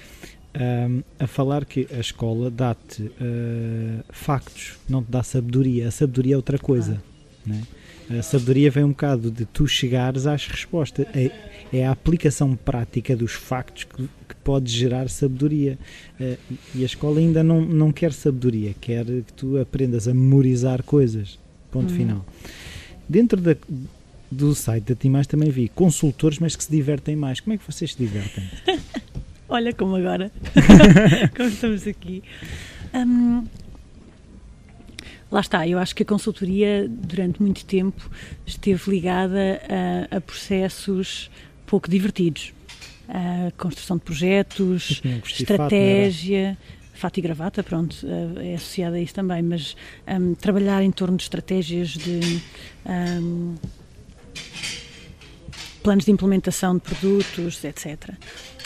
Um, a falar que a escola dá-te uh, factos, não te dá sabedoria. A sabedoria é outra coisa. Né? A sabedoria vem um bocado de tu chegares às respostas. É, é a aplicação prática dos factos que, que pode gerar sabedoria. Uh, e a escola ainda não, não quer sabedoria, quer que tu aprendas a memorizar coisas. Ponto uhum. final. Dentro da, do site da Timais também vi consultores, mas que se divertem mais. Como é que vocês se divertem? Olha como agora, como estamos aqui. Um, lá está, eu acho que a consultoria durante muito tempo esteve ligada a, a processos pouco divertidos. A construção de projetos, estratégia, fato e gravata, pronto, é associada a isso também, mas um, trabalhar em torno de estratégias de um, planos de implementação de produtos, etc.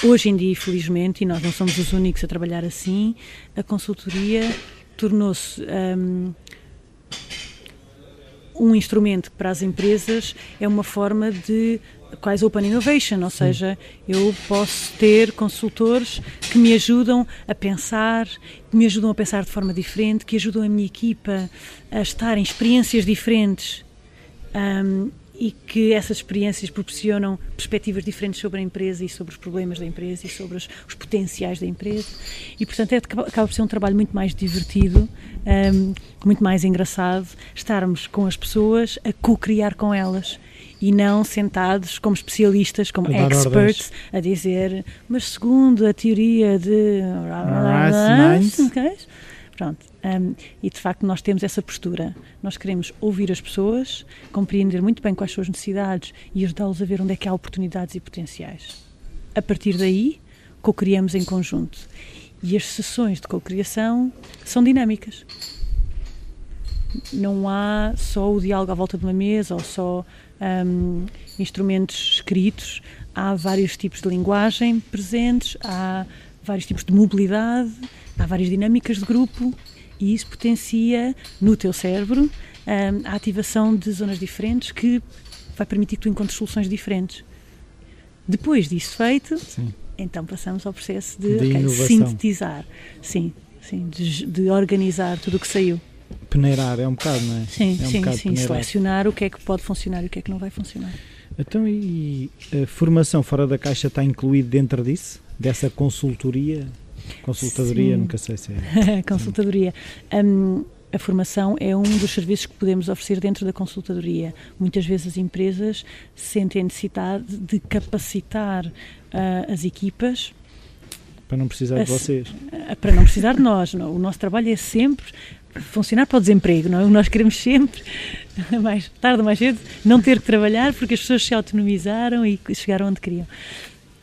Hoje em dia, felizmente, e nós não somos os únicos a trabalhar assim, a consultoria tornou-se um, um instrumento que para as empresas é uma forma de quase open innovation, ou seja, eu posso ter consultores que me ajudam a pensar, que me ajudam a pensar de forma diferente, que ajudam a minha equipa a estar em experiências diferentes um, e que essas experiências proporcionam perspectivas diferentes sobre a empresa e sobre os problemas da empresa e sobre os, os potenciais da empresa. E, portanto, é, acaba por ser um trabalho muito mais divertido, um, muito mais engraçado, estarmos com as pessoas a co-criar com elas e não sentados como especialistas, como experts, a dizer, mas segundo a teoria de. Okay? Pronto. Um, e de facto nós temos essa postura. Nós queremos ouvir as pessoas, compreender muito bem quais são as necessidades e ajudá-los a ver onde é que há oportunidades e potenciais. A partir daí, co-criamos em conjunto. E as sessões de co-criação são dinâmicas. Não há só o diálogo à volta de uma mesa ou só um, instrumentos escritos. Há vários tipos de linguagem presentes, há vários tipos de mobilidade há várias dinâmicas de grupo e isso potencia no teu cérebro um, a ativação de zonas diferentes que vai permitir que tu encontres soluções diferentes. Depois disso feito, sim. então passamos ao processo de, de okay, sintetizar, sim, sim, de, de organizar tudo o que saiu. Peneirar é um bocado, não é? Sim, é um sim, sim. Selecionar o que é que pode funcionar e o que é que não vai funcionar. Então, e a formação fora da caixa está incluída dentro disso? Dessa consultoria? Consultadoria, Sim. nunca sei se é. Consultadoria. Um, a formação é um dos serviços que podemos oferecer dentro da consultadoria. Muitas vezes as empresas sentem necessidade de capacitar uh, as equipas. Para não precisar de vocês. Para não precisar de nós. Não. O nosso trabalho é sempre funcionar para o desemprego, não é? Nós queremos sempre, mais tarde ou mais cedo, não ter que trabalhar porque as pessoas se autonomizaram e chegaram onde queriam.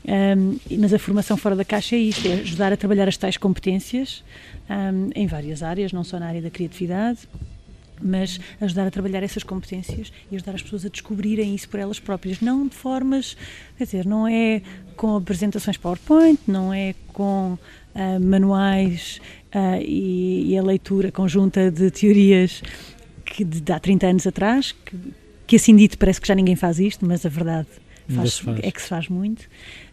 Um, mas a formação fora da caixa é isto, é ajudar a trabalhar as tais competências um, em várias áreas, não só na área da criatividade, mas ajudar a trabalhar essas competências e ajudar as pessoas a descobrirem isso por elas próprias, não de formas, quer dizer, não é com apresentações PowerPoint, não é com uh, manuais uh, e, e, a leitura conjunta de teorias que de, de há 30 anos atrás, que, que assim dito parece que já ninguém faz isto, mas a verdade faz, faz. é que se faz muito.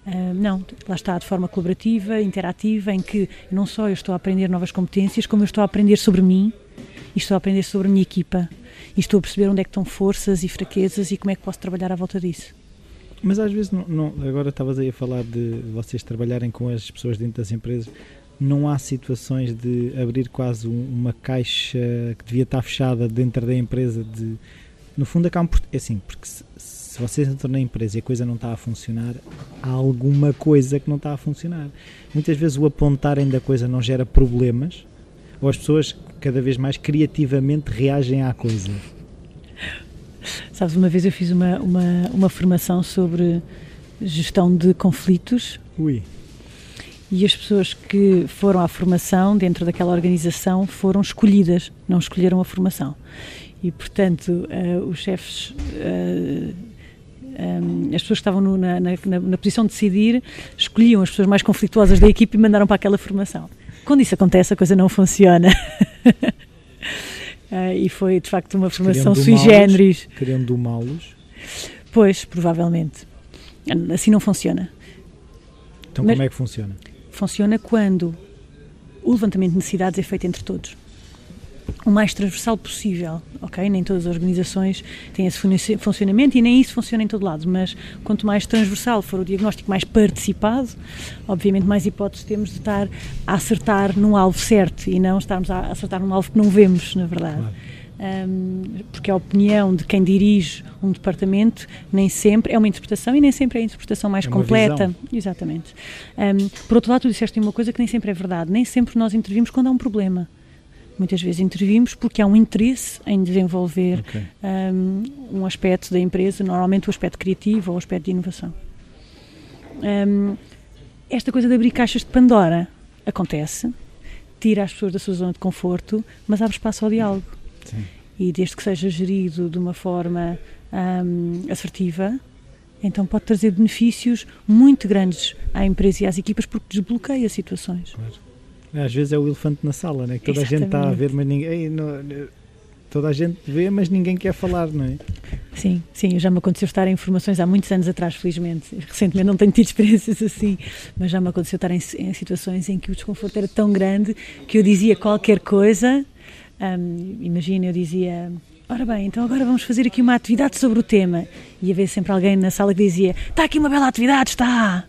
Uh, não, lá está de forma colaborativa, interativa, em que não só eu estou a aprender novas competências, como eu estou a aprender sobre mim e estou a aprender sobre a minha equipa e estou a perceber onde é que estão forças e fraquezas e como é que posso trabalhar à volta disso. Mas às vezes, não, não agora estavas aí a falar de vocês trabalharem com as pessoas dentro das empresas, não há situações de abrir quase uma caixa que devia estar fechada dentro da empresa de no fundo acabam por é assim porque se, se vocês entram na empresa e a coisa não está a funcionar, há alguma coisa que não está a funcionar. Muitas vezes o apontarem da coisa não gera problemas, ou as pessoas cada vez mais criativamente reagem à coisa. Sabes, uma vez eu fiz uma, uma, uma formação sobre gestão de conflitos. Ui. E as pessoas que foram à formação dentro daquela organização foram escolhidas, não escolheram a formação. E, portanto, uh, os chefes, uh, eh, um, as pessoas que estavam no, na, na, na, posição de decidir, escolhiam as pessoas mais conflituosas da equipe e mandaram para aquela formação. Quando isso acontece, a coisa não funciona. uh, e foi, de facto, uma formação sui generis. Querendo domá-los? Pois, provavelmente. Assim não funciona. Então, Mas como é que funciona? Funciona quando o levantamento de necessidades é feito entre todos o mais transversal possível, ok? Nem todas as organizações têm esse funcionamento e nem isso funciona em todo lado, mas quanto mais transversal for o diagnóstico, mais participado, obviamente mais hipóteses temos de estar a acertar num alvo certo e não estarmos a acertar num alvo que não vemos, na verdade. Claro. Porque a opinião de quem dirige um departamento nem sempre é uma interpretação e nem sempre é a interpretação mais é completa. Visão. Exatamente. Por outro lado, tu disseste uma coisa que nem sempre é verdade. Nem sempre nós intervimos quando há um problema. Muitas vezes intervimos porque há um interesse em desenvolver okay. um, um, aspecto da empresa, normalmente o aspecto criativo ou o aspecto de inovação. Um, esta coisa de abrir caixas de Pandora acontece, tira as pessoas da sua zona de conforto, mas abre espaço ao diálogo. Sim. E desde que seja gerido de uma forma um, assertiva, então pode trazer benefícios muito grandes à empresa e às equipas porque desbloqueia situações. Claro. Às vezes é o elefante na sala, né? que toda Exatamente. a gente está a ver, mas ninguém. Não, toda a gente vê, mas ninguém quer falar, não é? Sim, sim, já me aconteceu estar em informações há muitos anos atrás, felizmente. Recentemente não tenho tido experiências assim, mas já me aconteceu estar em, em situações em que o desconforto era tão grande que eu dizia qualquer coisa. Um, imagina, eu dizia Ora bem, então agora vamos fazer aqui uma atividade sobre o tema. E havia sempre alguém na sala que dizia: Está aqui uma bela atividade, está!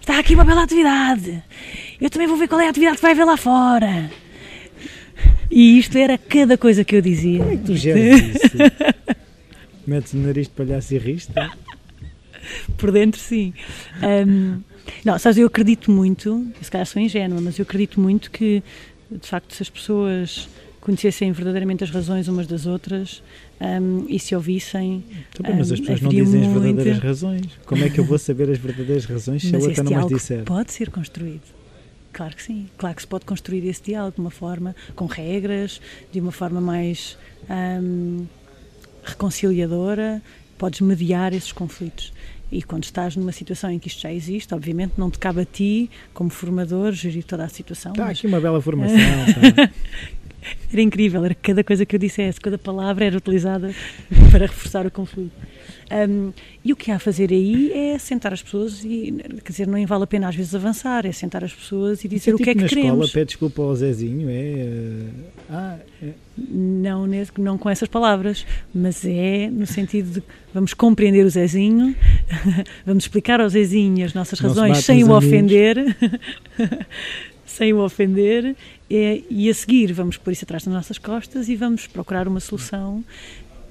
Está aqui uma bela atividade! Eu também vou ver qual é a atividade que vai ver lá fora. E isto era cada coisa que eu dizia. Como é que tu geras isso? Metes o nariz de palhaço e riste? Por dentro, sim. Um, não, sabes, eu acredito muito, se calhar sou ingênua, mas eu acredito muito que, de facto, se as pessoas conhecessem verdadeiramente as razões umas das outras um, e se ouvissem. Também, mas as pessoas não dizem as verdadeiras razões. Como é que eu vou saber as verdadeiras razões se mas a outra não as disser? Pode ser construído. Claro que sim, claro que se pode construir esse diálogo de uma forma com regras, de uma forma mais um, reconciliadora, podes mediar esses conflitos. E quando estás numa situação em que isto já existe, obviamente não te cabe a ti, como formador, gerir toda a situação. Está mas... aqui uma bela formação. Era incrível, era cada coisa que eu dissesse, cada palavra era utilizada para reforçar o conflito. Um, e o que há a fazer aí é sentar as pessoas e, quer dizer, não vale a pena às vezes avançar, é sentar as pessoas e dizer é o que é que na queremos. Na escola pede desculpa ao Zezinho, é... Eh, ah, é... Não, não com essas palavras, mas é no sentido de vamos compreender o Zezinho, vamos explicar ao Zezinho as nossas razões sem o ofender, sem o ofender é, e a seguir vamos pôr isso atrás das nossas costas e vamos procurar uma solução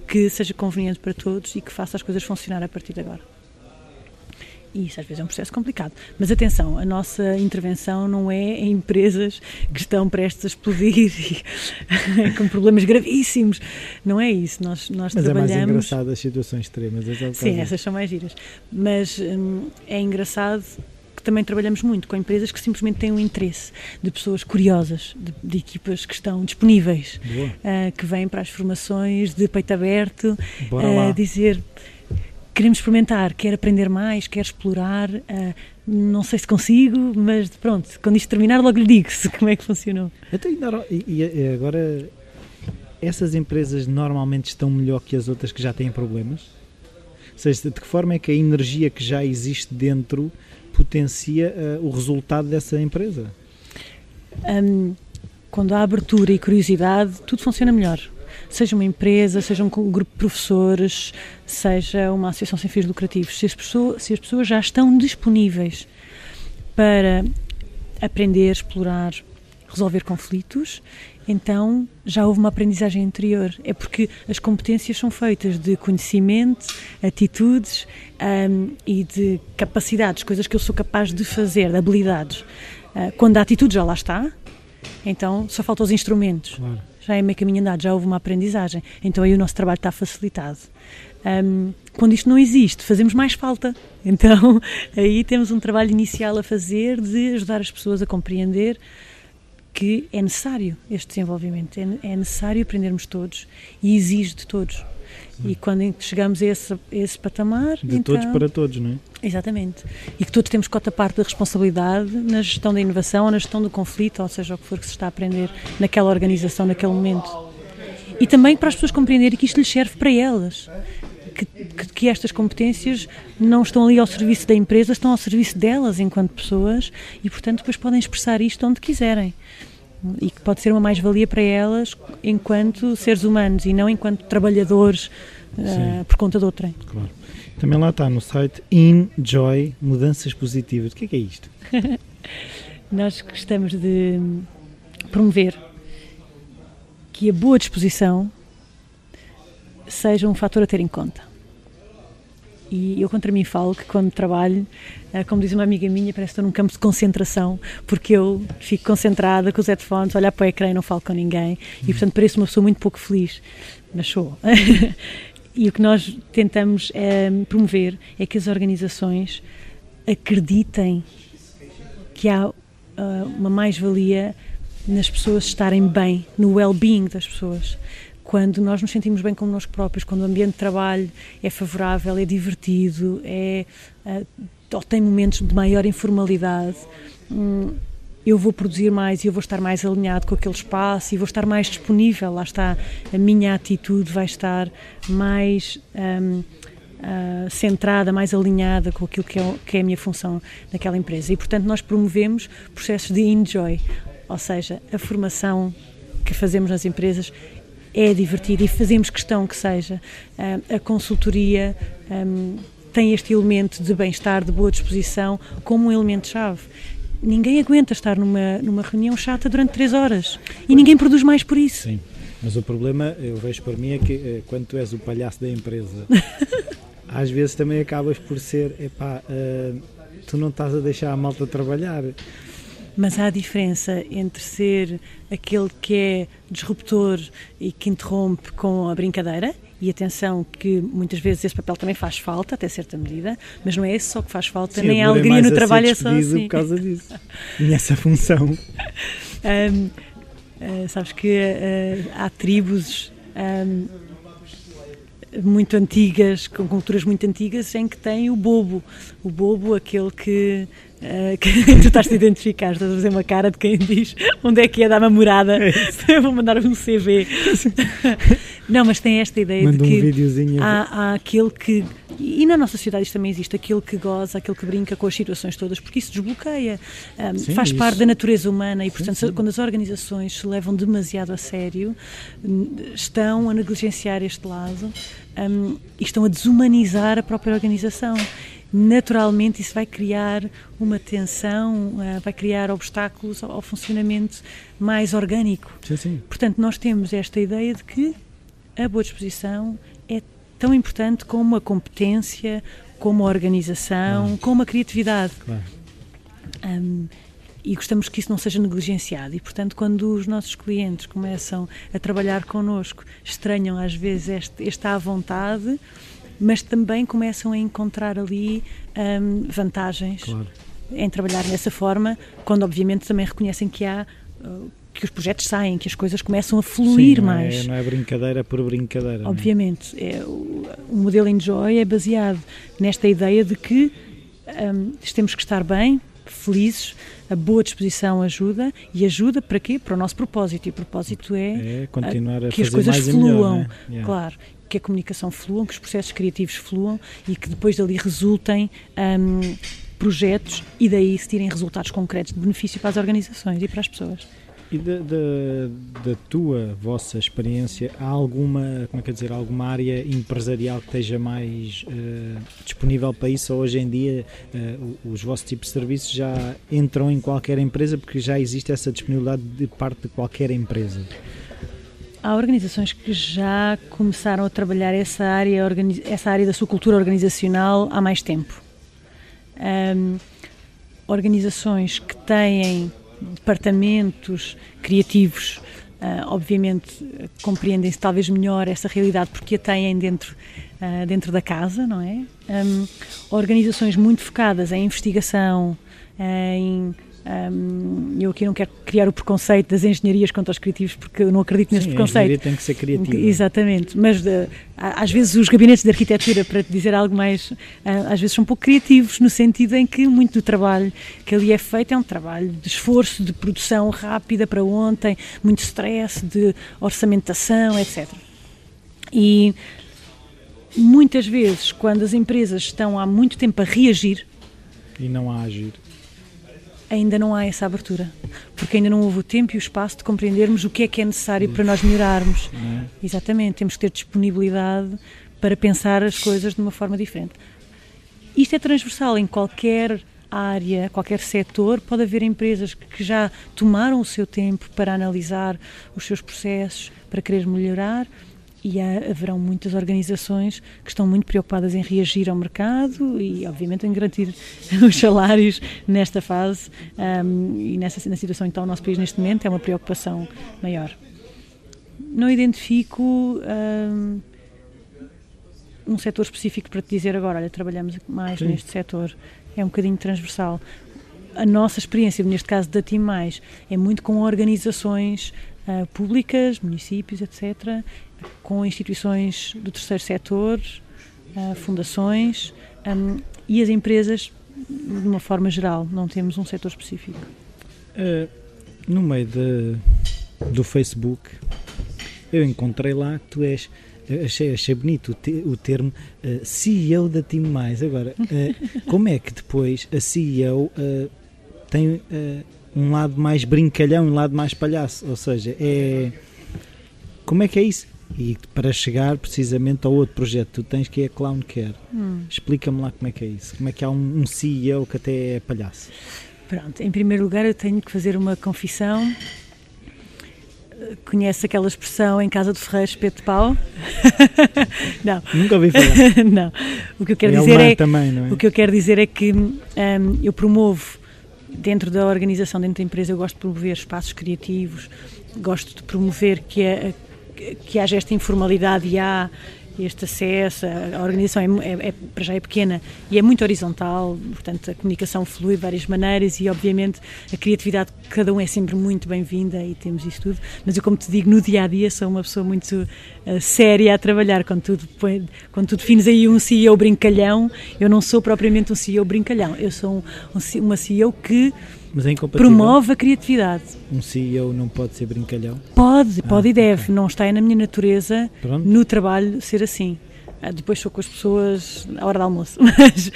que seja conveniente para todos e que faça as coisas funcionar a partir de agora. E isso às vezes é um processo complicado. Mas atenção, a nossa intervenção não é em empresas que estão prestes a explodir e, com problemas gravíssimos. Não é isso. Nós, nós Mas trabalhamos... é mais engraçado as situações extremas. É Sim, essas são mais giras. Mas hum, é engraçado também trabalhamos muito com empresas que simplesmente têm um interesse de pessoas curiosas, de, de equipas que estão disponíveis, uh, que vêm para as formações de peito aberto, uh, dizer queremos experimentar, quer aprender mais, quer explorar, uh, não sei se consigo, mas pronto, quando isto terminar logo lhe digo como é que funcionou. Então, e agora essas empresas normalmente estão melhor que as outras que já têm problemas? Ou seja, de que forma é que a energia que já existe dentro potencia uh, o resultado dessa empresa? Um, quando há abertura e curiosidade, tudo funciona melhor. Seja uma empresa, seja um grupo de professores, seja uma associação sem fins lucrativos. Se as pessoas, se as pessoas já estão disponíveis para aprender, explorar, resolver conflitos, então já houve uma aprendizagem anterior. É porque as competências são feitas de conhecimento, atitudes um, e de capacidades, coisas que eu sou capaz de fazer, de habilidades. Uh, quando a atitude já lá está, então só faltam os instrumentos. Claro. Já é meio caminho andado, já houve uma aprendizagem. Então aí o nosso trabalho está facilitado. Um, quando isto não existe, fazemos mais falta. Então, aí temos um trabalho inicial a fazer de ajudar as pessoas a compreender que é necessário este desenvolvimento, é, é necessário aprendermos todos e exige de todos. E quando chegamos a esse, a esse patamar. De então, todos para todos, não é? Exatamente. E que todos temos cota parte da responsabilidade na gestão da inovação, na gestão do conflito, ou seja, o que for que se está a aprender naquela organização, naquele momento. E também para as pessoas compreenderem que isto lhes serve para elas. Que, que, estas competências não estão ali ao serviço da empresa, estão ao serviço delas enquanto pessoas e, portanto, depois podem expressar isto onde quiserem e que pode ser uma mais-valia para elas enquanto seres humanos e não enquanto trabalhadores uh, por conta de outrem. Claro. Também lá está no site Enjoy Mudanças Positivas. O que é, que é isto? Nós gostamos de promover que a boa disposição seja um fator a ter em conta. E eu contra mim falo que quando trabalho, eh, como diz uma amiga minha, parece que estou num campo de concentração, porque eu fico concentrada com os headphones, olhar para o ecrã e não falo com ninguém, e portanto pareço uma pessoa muito pouco feliz, mas sou. e o que nós tentamos é, promover é que as organizações acreditem que há uh, uma mais-valia nas pessoas estarem bem, no well-being das pessoas quando nós nos sentimos bem connosco próprios, quando o ambiente de trabalho é favorável, é divertido, é, uh, ou tem momentos de maior informalidade, hum, eu vou produzir mais e eu vou estar mais alinhado com aquele espaço e vou estar mais disponível. Lá está, a minha atitude vai estar mais uh, centrada, mais alinhada com aquilo que é, que é a minha função naquela empresa. E, portanto, nós promovemos processos de enjoy, ou seja, a formação que fazemos nas empresas é divertido e fazemos questão que seja. Uh, a consultoria um, tem este elemento de bem-estar, de boa disposição, como um elemento-chave. Ninguém aguenta estar numa, numa reunião chata durante três horas e ninguém produz mais por isso. Sim, mas o problema, eu vejo para mim, é que eh, quando tu és o palhaço da empresa, às vezes também acabas por ser, epá, uh, tu não estás a deixar a malta trabalhar mas há diferença entre ser aquele que é disruptor e que interrompe com a brincadeira. E atenção que muitas vezes esse papel também faz falta, até certa medida, mas não é esse só que faz falta, Sim, nem a alegria no trabalho é só assim. por causa disso. e essa função. um, uh, ah, sabes que uh, há tribos um, muito antigas, com culturas muito antigas, em que tem o bobo. O bobo, aquele que Uh, que tu estás a identificar, estás a fazer uma cara de quem diz onde é que é dar uma morada. É vou mandar um CV. Não, mas tem esta ideia Manda de que um há, há aquele que. E na nossa sociedade isto também existe, aquele que goza, aquele que brinca com as situações todas, porque isso desbloqueia, um, sim, faz isso. parte da natureza humana e, portanto, sim, sim. quando as organizações se levam demasiado a sério, estão a negligenciar este lado um, e estão a desumanizar a própria organização naturalmente isso vai criar uma tensão, uh, vai criar obstáculos ao, funcionamento mais orgânico. Sim, sim. Portanto, nós temos esta ideia de que a boa disposição é tão importante como a competência, como a organização, claro. como a criatividade. Claro. Um, e gostamos que isso não seja negligenciado. E, portanto, quando os nossos clientes começam a trabalhar connosco, estranham às vezes este, esta à vontade mas também começam a encontrar ali um, vantagens claro. em trabalhar dessa forma, quando obviamente também reconhecem que há uh, que os projetos saem, que as coisas começam a fluir Sim, não é- mais. É, não é brincadeira por brincadeira. É? Obviamente, é? É, o, o, modelo Enjoy é baseado nesta ideia de que um, temos que estar bem, felizes, a boa disposição ajuda e ajuda para quê? Para o nosso propósito e o propósito é, é continuar a, que as coisas fluam, melhor, né? yeah. claro que a comunicação flua, que os processos criativos fluam e que depois dali resultem um, projetos e daí se tirem resultados concretos de benefício para as organizações e para as pessoas. E da, da, da, tua, vossa experiência, há alguma, como é que dizer, alguma área empresarial que esteja mais uh, disponível para isso? Ou hoje em dia uh, os vossos tipos de serviços já entram em qualquer empresa porque já existe essa disponibilidade de parte de qualquer empresa? Há organizações que já começaram a trabalhar essa área, essa área da sua cultura organizacional há mais tempo. Um, organizações que têm departamentos criativos Uh, obviamente compreendem-se talvez melhor essa realidade porque a têm dentro, uh, dentro da casa, não é? Um, organizações muito focadas em investigação, em um, eu aqui não quero criar o preconceito das engenharias contra os criativos porque eu não acredito nesse Sim, preconceito. A engenharia tem que ser criativa. Exatamente, mas de, às vezes os gabinetes de arquitetura, para te dizer algo mais, às vezes são um pouco criativos no sentido em que muito do trabalho que ali é feito é um trabalho de esforço, de produção rápida para ontem, muito stress, de orçamentação, etc. E muitas vezes, quando as empresas estão há muito tempo a reagir e não a agir ainda não há essa abertura, porque ainda não houve o tempo e o espaço de compreendermos o que é que é necessário para nós melhorarmos. É? Exatamente, temos que ter disponibilidade para pensar as coisas de uma forma diferente. Isto é transversal em qualquer área, qualquer setor, pode haver empresas que já tomaram o seu tempo para analisar os seus processos, para querer melhorar e há, haverão muitas organizações que estão muito preocupadas em reagir ao mercado e, obviamente, em garantir os salários nesta fase um, e nessa na situação em que está o nosso país neste momento é uma preocupação maior. Não identifico um, um setor específico para te dizer agora, olha, trabalhamos mais Sim. neste setor. É um bocadinho transversal. A nossa experiência, neste caso da Team Mais, é muito com organizações uh, públicas, municípios, etc., com instituições do terceiro setor, uh, fundações um, e as empresas de uma forma geral, não temos um setor específico. Uh, no meio de, do Facebook, eu encontrei lá que tu és achei, achei bonito o, te, o termo uh, CEO da Team Mais. Agora, uh, como é que depois a CEO tem um lado mais brincalhão e um lado mais palhaço? Ou seja, é como é que é isso? E para chegar precisamente ao outro projeto que tu tens que é a Clown Care. Hum. Explica-me lá como é que é isso. Como é que há um, um CEO que até é palhaço? Pronto, em primeiro lugar eu tenho que fazer uma confissão conhece aquela expressão em casa de ferreiros espeto de pau? não. Nunca ouvi falar. não. O que eu quero é dizer é também, não é? o que eu quero dizer é que um, eu promovo dentro da organização, dentro da empresa, eu gosto de promover espaços criativos, gosto de promover que, a, que haja esta informalidade e há este acesso, a organização é, é, é, para já é pequena e é muito horizontal, portanto a comunicação flui de várias maneiras e obviamente a criatividade de cada um é sempre muito bem-vinda e temos isso tudo, mas eu como te digo, no dia a dia sou uma pessoa muito uh, séria a trabalhar, quando tu, quando tu defines aí um CEO brincalhão, eu não sou propriamente um CEO brincalhão, eu sou um, um, uma CEO que é promove a criatividade. Um CEO não pode ser brincalhão? Pode, pode ah, e deve. Okay. Não está na minha natureza, Pronto. no trabalho, ser assim. Ah, depois sou com as pessoas à hora do almoço. Mas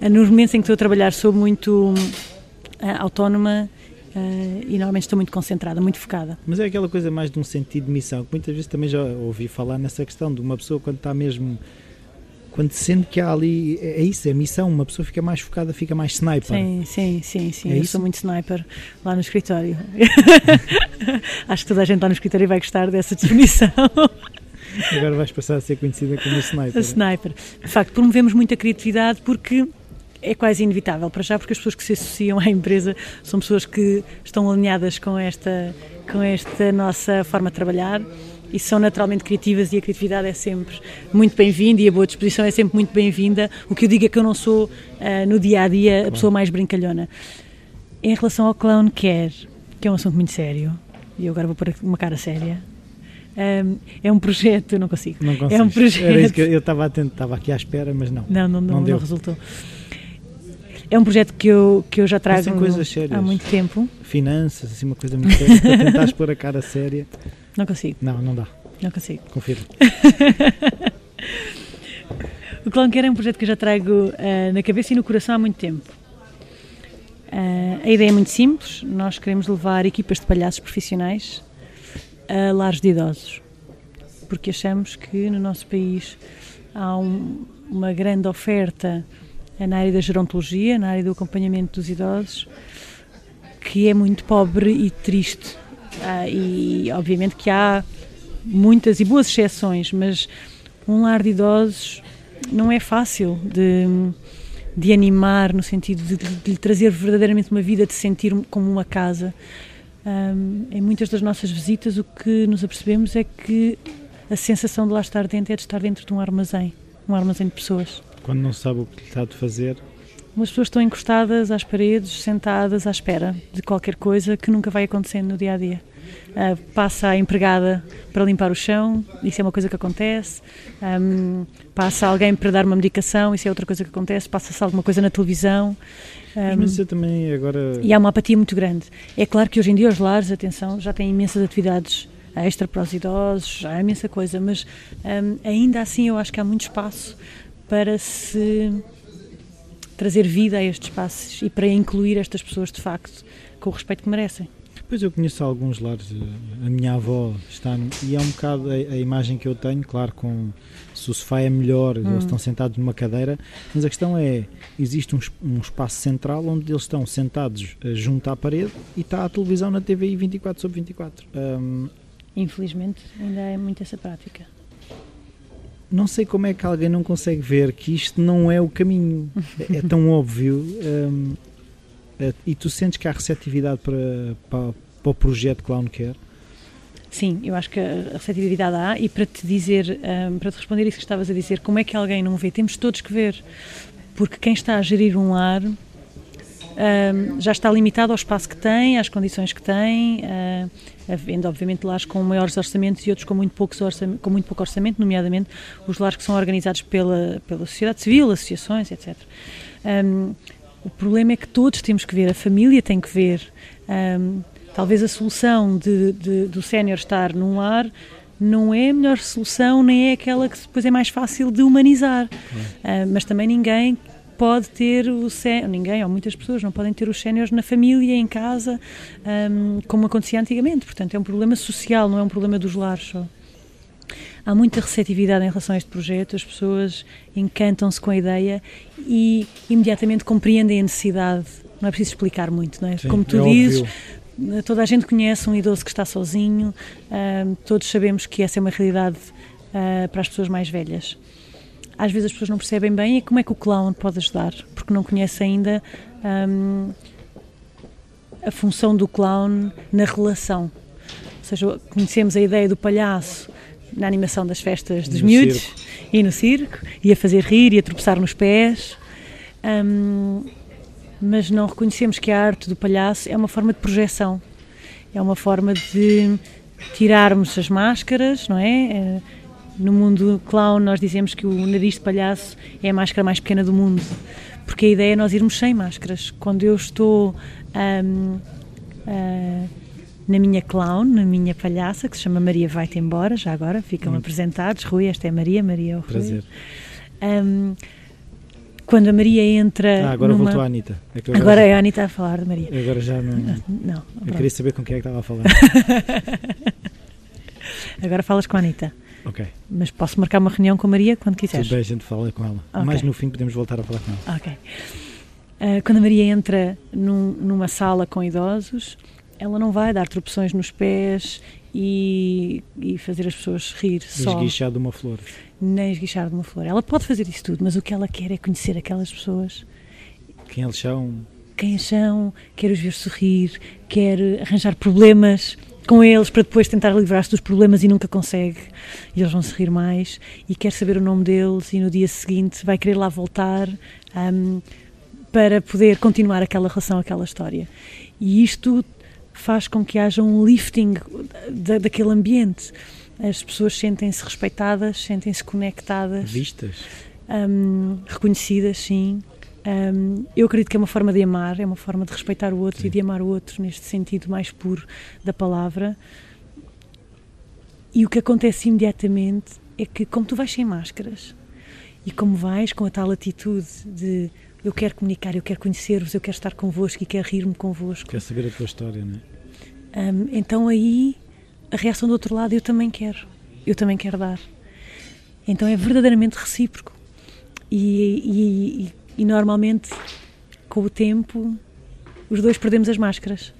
ah, nos momentos em que estou a trabalhar sou muito autónoma uh, e normalmente estou muito concentrada, muito focada. Mas é aquela coisa mais de um sentido de missão, que muitas vezes também já ouvi falar nessa questão de uma pessoa quando está mesmo quando sente que há ali, é, é isso, é missão, uma pessoa fica mais focada, fica mais sniper. Sim, sim, sim, sim. É eu isso? sou muito sniper lá no escritório. Acho que toda a gente lá no escritório vai gostar dessa definição. Agora vais passar a ser conhecida como sniper. A sniper. De facto, promovemos muita criatividade porque é quase inevitável para já, porque as pessoas que se associam à empresa são pessoas que estão alinhadas com esta, com esta nossa forma de trabalhar e são naturalmente criativas e a criatividade é sempre muito bem-vinda e a boa disposição é sempre muito bem-vinda. O que eu digo é que eu não sou uh, no dia a dia a pessoa mais brincalhona. Em relação ao Clown Care, que é um assunto muito sério, e eu agora vou pôr uma cara séria. Um, é um projeto, eu não consigo. Não consigo. É um projeto. Era isso que eu estava atento, estava aqui à espera, mas não. Não, não, não, não, não resultou. É um projeto que eu, que eu já trago há muito tempo. Finanças, assim, uma coisa muito séria, para tentar pôr a cara séria. Não consigo. Não, não dá. Não consigo. Confiro. o Clonquer é um projeto que eu já trago uh, na cabeça e no coração há muito tempo. Uh, a ideia é muito simples. Nós queremos levar equipas de palhaços profissionais a lares de idosos. Porque achamos que no nosso país há um, uma grande oferta na área da gerontologia, na área do acompanhamento dos idosos, que é muito pobre e triste ah, e obviamente que há muitas e boas exceções, mas um lar de idosos não é fácil de, de animar no sentido de, de, lhe trazer verdadeiramente uma vida, de sentir como uma casa. um, em muitas das nossas visitas o que nos apercebemos é que a sensação de lá estar dentro é de estar dentro de um armazém, um armazém de pessoas. Quando não sabe o que está de fazer, as pessoas estão encostadas às paredes, sentadas à espera de qualquer coisa que nunca vai acontecendo no dia a dia. Uh, passa a empregada para limpar o chão, isso é uma coisa que acontece. Um, passa alguém para dar uma medicação, isso é outra coisa que acontece. Passa-se alguma coisa na televisão. Um, Mas isso também agora. E há uma apatia muito grande. É claro que hoje em dia os lares, atenção, já têm imensas atividades extra para os idosos, já é imensa coisa, mas um, ainda assim eu acho que há muito espaço para se trazer vida a estes espaços e para incluir estas pessoas de facto com o respeito que merecem. Pois eu conheço alguns lares, eh, a minha avó está e é um bocado a, a, imagem que eu tenho, claro, com se o sofá é melhor, hum. eles estão sentados numa cadeira, mas a questão é, existe um, um espaço central onde eles estão sentados uh, junto à parede e está a televisão na TVI 24 sobre 24. Um, Infelizmente ainda é muito essa prática não sei como é que alguém não consegue ver que isto não é o caminho. É, é tão óbvio. Um, e tu sentes que há receptividade para, para, para o projeto Clown Care? Sim, eu acho que a receptividade há e para te dizer, um, para te responder isso que estavas a dizer, como é que alguém não vê? Temos todos que ver, porque quem está a gerir um lar um, já está limitado ao espaço que tem, às condições que tem, uh, havendo obviamente lares com maiores orçamentos e outros com muito, poucos orçamento, com muito pouco orçamento, nomeadamente os lares que são organizados pela, pela sociedade civil, associações, etc. Um, o problema é que todos temos que ver, a família tem que ver. Um, talvez a solução de, de, do sénior estar num lar não é a melhor solução, nem é aquela que depois é mais fácil de humanizar. Uh, mas também ninguém pode ter o sénior, ninguém ou muitas pessoas não podem ter os séniores na família, em casa, um, como acontecia antigamente. Portanto, é um problema social, não é um problema dos lares só. Há muita receptividade em relação a este projeto, as pessoas encantam-se com a ideia e imediatamente compreendem a necessidade. Não é preciso explicar muito, não é? Sim, como tu é dizes, óbvio. toda a gente conhece um idoso que está sozinho, um, todos sabemos que essa é uma realidade uh, para as pessoas mais velhas às vezes as pessoas não percebem bem é como é que o clown pode ajudar, porque não conhece ainda hum, a função do clown na relação. Ou seja, conhecemos a ideia do palhaço na animação das festas dos miúdos circo. e no circo, e a fazer rir e a tropeçar nos pés. Hum, mas não reconhecemos que a arte do palhaço é uma forma de projeção, é uma forma de tirarmos as máscaras, não é? é no mundo clown, nós dizemos que o nariz de palhaço é a máscara mais pequena do mundo, porque a ideia é nós irmos sem máscaras. Quando eu estou um, uh, ah, na minha clown, na minha palhaça, que se chama Maria Vai-te Embora, já agora ficam hum. apresentados. Rui, esta é Maria, Maria é o Rui. Prazer. Um, quando a Maria entra. Ah, agora numa... voltou a Anitta. É agora, agora é a Anitta a falar de Maria. Agora já não. Não. não eu queria saber com quem é que estava a falar. agora falas com a Anitta. Ok. Mas posso marcar uma reunião com a Maria quando quiseres. Tudo bem, a gente fala com ela. Okay. Mais no fim podemos voltar a falar com ela. Ok. Uh, quando a Maria entra num, numa sala com idosos, ela não vai dar tropeções nos pés e, e fazer as pessoas rir só. Esguichar de uma flor. Nem esguichar de uma flor. Ela pode fazer isso tudo, mas o que ela quer é conhecer aquelas pessoas. Quem eles são. Quem são, quer os ver sorrir, quer arranjar problemas com eles para depois tentar livrar-se dos problemas e nunca consegue. E eles vão se rir mais e quer saber o nome deles e no dia seguinte vai querer lá voltar um, para poder continuar aquela relação, aquela história. E isto faz com que haja um lifting da, daquele ambiente. As pessoas sentem-se respeitadas, sentem-se conectadas. Vistas. Um, reconhecidas, sim. Um, eu acredito que é uma forma de amar, é uma forma de respeitar o outro Sim. e de amar o outro neste sentido mais puro da palavra. E o que acontece imediatamente é que, como tu vais sem máscaras e como vais com a tal atitude de eu quero comunicar, eu quero conhecer-vos, eu quero estar convosco e quero rir-me convosco. Quero saber a tua história, não é? Um, então aí a reação do outro lado eu também quero, eu também quero dar. Então é verdadeiramente recíproco. E, e, e normalmente com o tempo os dois perdemos as máscaras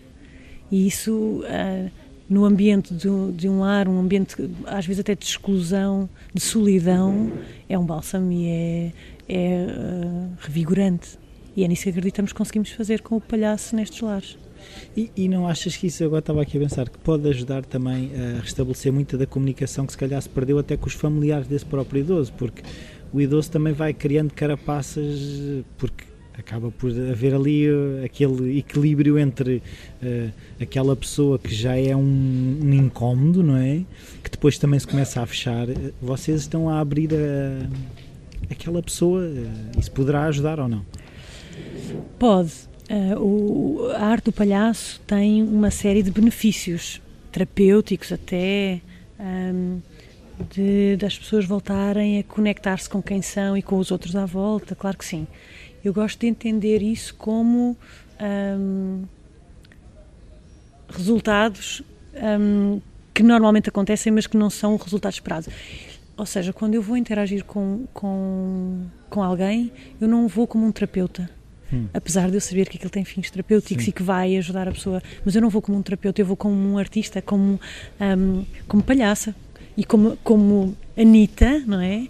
e isso uh, no ambiente de, de, um lar, um ambiente às vezes até de exclusão, de solidão, é um bálsamo e é, é uh, revigorante. E é nisso que acreditamos que conseguimos fazer com o palhaço nestes lares. E, e, não achas que isso, agora estava aqui a pensar, que pode ajudar também a restabelecer muita da comunicação que se calhar se perdeu até com os familiares desse próprio idoso, porque o idoso também vai criando carapaças, porque acaba por haver ali uh, aquele equilíbrio entre uh, aquela pessoa que já é um, um, incómodo, não é? Que depois também se começa a fechar. Vocês estão a abrir a, aquela pessoa, uh, isso poderá ajudar ou não? Pode. Uh, o, a arte do palhaço tem uma série de benefícios terapêuticos até. Um, de, das pessoas voltarem a conectar-se com quem são e com os outros à volta, claro que sim. Eu gosto de entender isso como um, resultados um, que normalmente acontecem, mas que não são o resultado esperado. Ou seja, quando eu vou interagir com, com, com alguém, eu não vou como um terapeuta. Hum. Apesar de eu saber que aquilo tem fins terapêuticos Sim. e que vai ajudar a pessoa, mas eu não vou como um terapeuta, eu vou como um artista, como, um, como palhaça e como, como Anitta, não é?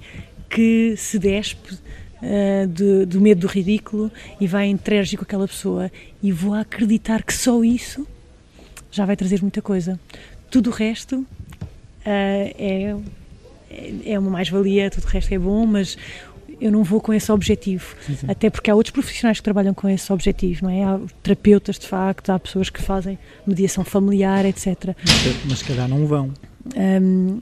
Que se despe uh, de, do medo do ridículo e vai interagir com aquela pessoa e vou acreditar que só isso já vai trazer muita coisa. Tudo o resto uh, é, é uma mais-valia, tudo o resto é bom, mas eu não vou com esse objetivo. Sim, sim. Até porque há outros profissionais que trabalham com esse objetivo, não é? Há terapeutas, de facto, há pessoas que fazem mediação familiar, etc. Mas, se calhar não vão. Um,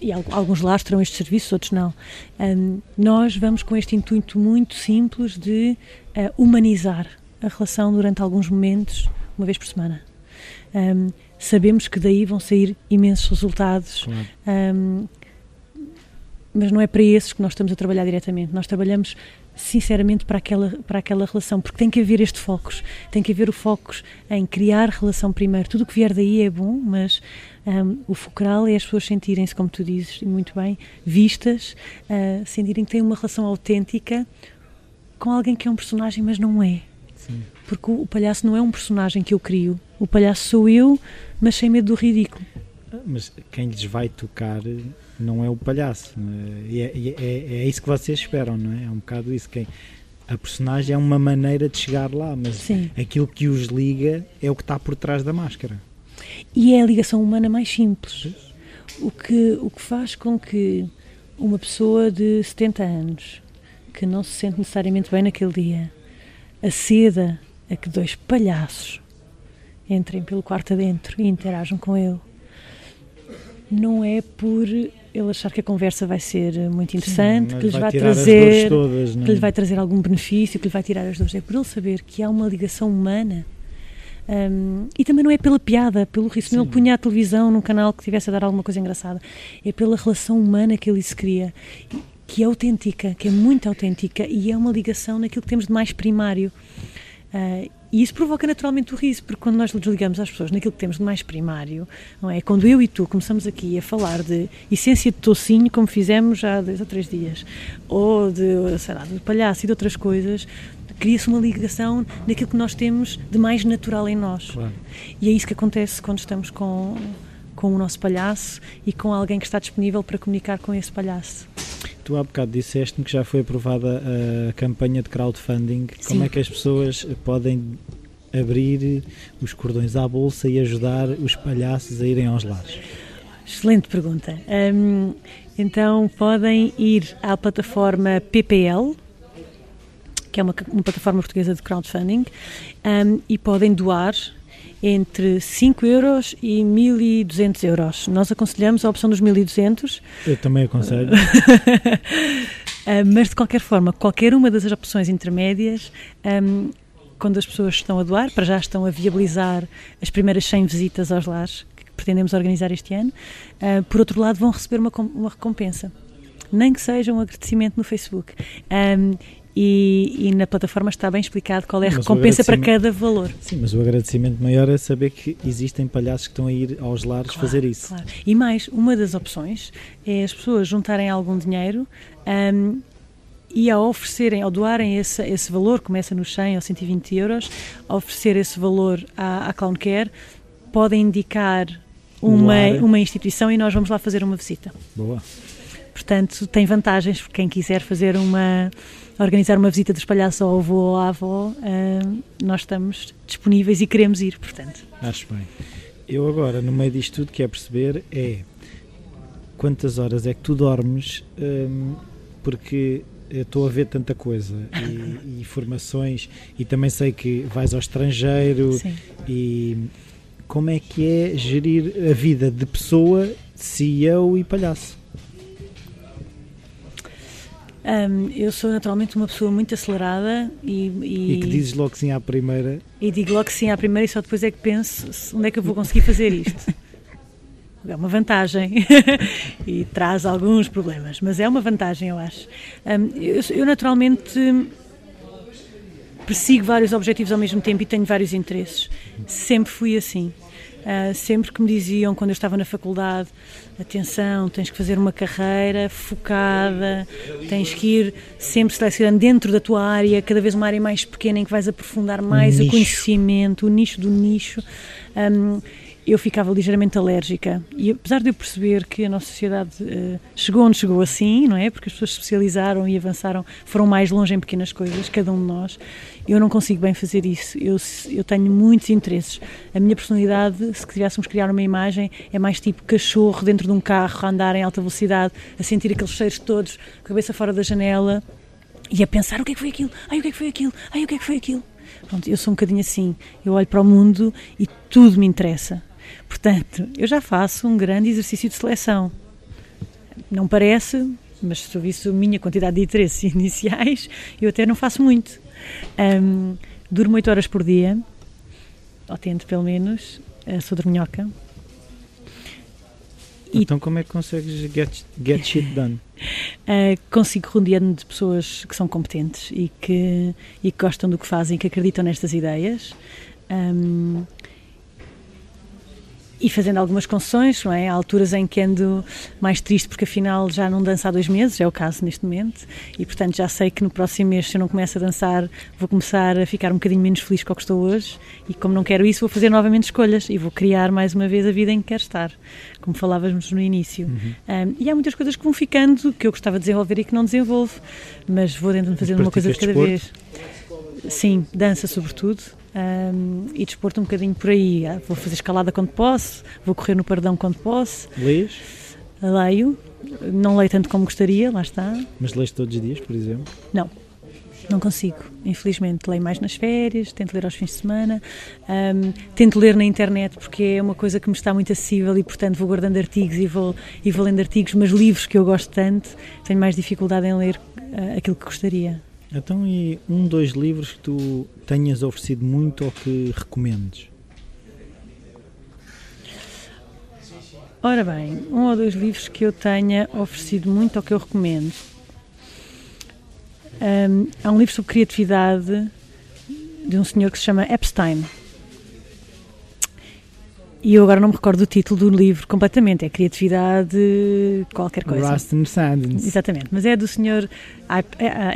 e alguns lares terão estes serviços, outros não. Um, nós vamos com este intuito muito simples de uh, humanizar a relação durante alguns momentos, uma vez por semana. Um, sabemos que daí vão sair imensos resultados, claro. um, mas não é para esses que nós estamos a trabalhar diretamente. Nós trabalhamos sinceramente para aquela, para aquela relação, porque tem que haver este foco, tem que haver o foco em criar relação primeiro. Tudo o que vier daí é bom, mas um, o focal é as pessoas sentirem-se, como tu dizes, muito bem, vistas, uh, sentirem que têm uma relação autêntica com alguém que é um personagem, mas não é. Sim. Porque o, o palhaço não é um personagem que eu crio, o palhaço sou eu, mas sem medo do ridículo. Ah, mas quem lhes vai tocar não é o palhaço. É? é, é, é, isso que vocês esperam, não é? É um bocado isso. Quem, a personagem é uma maneira de chegar lá, mas Sim. aquilo que os liga é o que está por trás da máscara. E é a ligação humana mais simples. O que, o que faz com que uma pessoa de 70 anos, que não se sente necessariamente bem naquele dia, aceda a que dois palhaços entrem pelo quarto adentro e interajam com ele, não é por ele achar que a conversa vai ser muito interessante, Sim, que lhes vai, vai trazer todas, que lhe vai trazer algum benefício, que lhe vai tirar as dores, é por ele saber que há uma ligação humana um, e também não é pela piada, pelo riso, não ele punha a televisão num canal que tivesse a dar alguma coisa engraçada, é pela relação humana que ele se cria, que é autêntica, que é muito autêntica e é uma ligação naquilo que temos de mais primário. Uh, e isso provoca naturalmente o riso, porque quando nós desligamos às pessoas naquilo que temos de mais primário, não é? Quando eu e tu começamos aqui a falar de essência de tocinho, como fizemos há dois ou três dias, ou de, sei lá, de palhaço e de outras coisas, cria-se uma ligação naquilo que nós temos de mais natural em nós. Claro. E é isso que acontece quando estamos com, com o nosso palhaço e com alguém que está disponível para comunicar com esse palhaço. Tu há bocado disseste-me que já foi aprovada a campanha de crowdfunding. Sim. Como é que as pessoas podem abrir os cordões à bolsa e ajudar os palhaços a irem aos lares? Excelente pergunta. Um, então podem ir à plataforma PPL, que é uma, uma plataforma portuguesa de crowdfunding, um, e podem doar entre 5 euros e 1.200 euros. Nós aconselhamos a opção dos 1.200. Eu também aconselho. mas, de qualquer forma, qualquer uma das opções intermédias, um, quando as pessoas estão a doar, para já estão a viabilizar as primeiras 100 visitas aos lares que pretendemos organizar este ano, uh, por outro lado, vão receber uma, uma recompensa nem que seja um agradecimento no Facebook. Um, e, e, na plataforma está bem explicado qual é a mas recompensa para cada valor. Sim, mas o agradecimento maior é saber que existem palhaços que estão a ir aos lares claro, fazer isso. Claro. E mais, uma das opções é as pessoas juntarem algum dinheiro um, e ao oferecerem, ao doarem esse, esse valor, começa nos 100 ou 120 euros, ao oferecer esse valor à, à Clown Care, podem indicar uma, uma instituição e nós vamos lá fazer uma visita. Boa. portanto tem vantagens para quem quiser fazer uma organizar uma visita dos palhaços ao avô ou à avó, uh, nós estamos disponíveis e queremos ir, portanto. Acho bem. Eu agora, no meio disto tudo, quero perceber é quantas horas é que tu dormes, um, porque estou a ver tanta coisa e, e, formações e também sei que vais ao estrangeiro Sim. e como é que é gerir a vida de pessoa, CEO e palhaço? Um, eu sou naturalmente uma pessoa muito acelerada e, e, e, que dizes logo sim à primeira. E digo logo sim à primeira e só depois é que penso onde é que eu vou conseguir fazer isto. é uma vantagem e traz alguns problemas, mas é uma vantagem, eu acho. Um, eu, eu, naturalmente persigo vários objetivos ao mesmo tempo e tenho vários interesses. Sempre fui assim. Uh, sempre que me diziam, quando eu estava na faculdade, atenção, tens que fazer uma carreira focada, tens que ir sempre selecionando dentro da tua área, cada vez uma área mais pequena em que vais aprofundar mais o, o conhecimento, o nicho do nicho. Um, eu ficava ligeiramente alérgica. E apesar de eu perceber que a nossa sociedade uh, chegou onde chegou assim, não é? Porque as pessoas especializaram e avançaram, foram mais longe em pequenas coisas, cada um de nós, eu não consigo bem fazer isso. Eu, eu tenho muitos interesses. A minha personalidade, se tivéssemos criar uma imagem, é mais tipo cachorro dentro de um carro, a andar em alta velocidade, a sentir aqueles cheiros todos, cabeça fora da janela e a pensar o que é que foi aquilo, ai o que é que foi aquilo, ai o que é que foi aquilo. Pronto, eu sou um bocadinho assim. Eu olho para o mundo e tudo me interessa Portanto, eu já faço um grande exercício de seleção. Não parece, mas se eu visse a minha quantidade de interesses iniciais, eu até não faço muito. Um, durmo 8 horas por dia, ou tento pelo menos, uh, sou dorminhoca. Então, como é que consegues get, get shit done? Uh, consigo rodear-me de pessoas que são competentes e que, e que gostam do que fazem, que acreditam nestas ideias. Um, e fazendo algumas concessões, não é? Há alturas em que ando mais triste porque afinal já não danço há dois meses, é o caso neste momento, e portanto já sei que no próximo mês, se eu não começo a dançar, vou começar a ficar um bocadinho menos feliz com o que estou hoje, e como não quero isso, vou fazer novamente escolhas e vou criar mais uma vez a vida em que quero estar, como falávamos no início. Uhum. Um, e há muitas coisas que vão ficando que eu gostava de desenvolver e que não desenvolvo, mas vou tentando fazer uma coisa de cada desporto? vez. Sim, dança sobretudo um, e desporto um bocadinho por aí. Ah, vou fazer escalada quando posso, vou correr no pardão quando posso. Lês? Leio, não leio tanto como gostaria, lá está. Mas lês todos os dias, por exemplo? Não, não consigo, infelizmente. Leio mais nas férias, tento ler aos fins de semana, um, tento ler na internet porque é uma coisa que me está muito acessível e, portanto, vou guardando artigos e vou, e vou lendo artigos, mas livros que eu gosto tanto, tenho mais dificuldade em ler uh, aquilo que gostaria. Então, e um, dois livros que tu tenhas oferecido muito ou que recomendes? Ora bem, um ou dois livros que eu tenha oferecido muito ou que eu recomendo. Um, há um livro sobre criatividade de um senhor que se chama Epstein. E eu agora não me recordo do título do livro completamente. É Criatividade, qualquer coisa. Rust and Science. Exatamente. Mas é do Sr.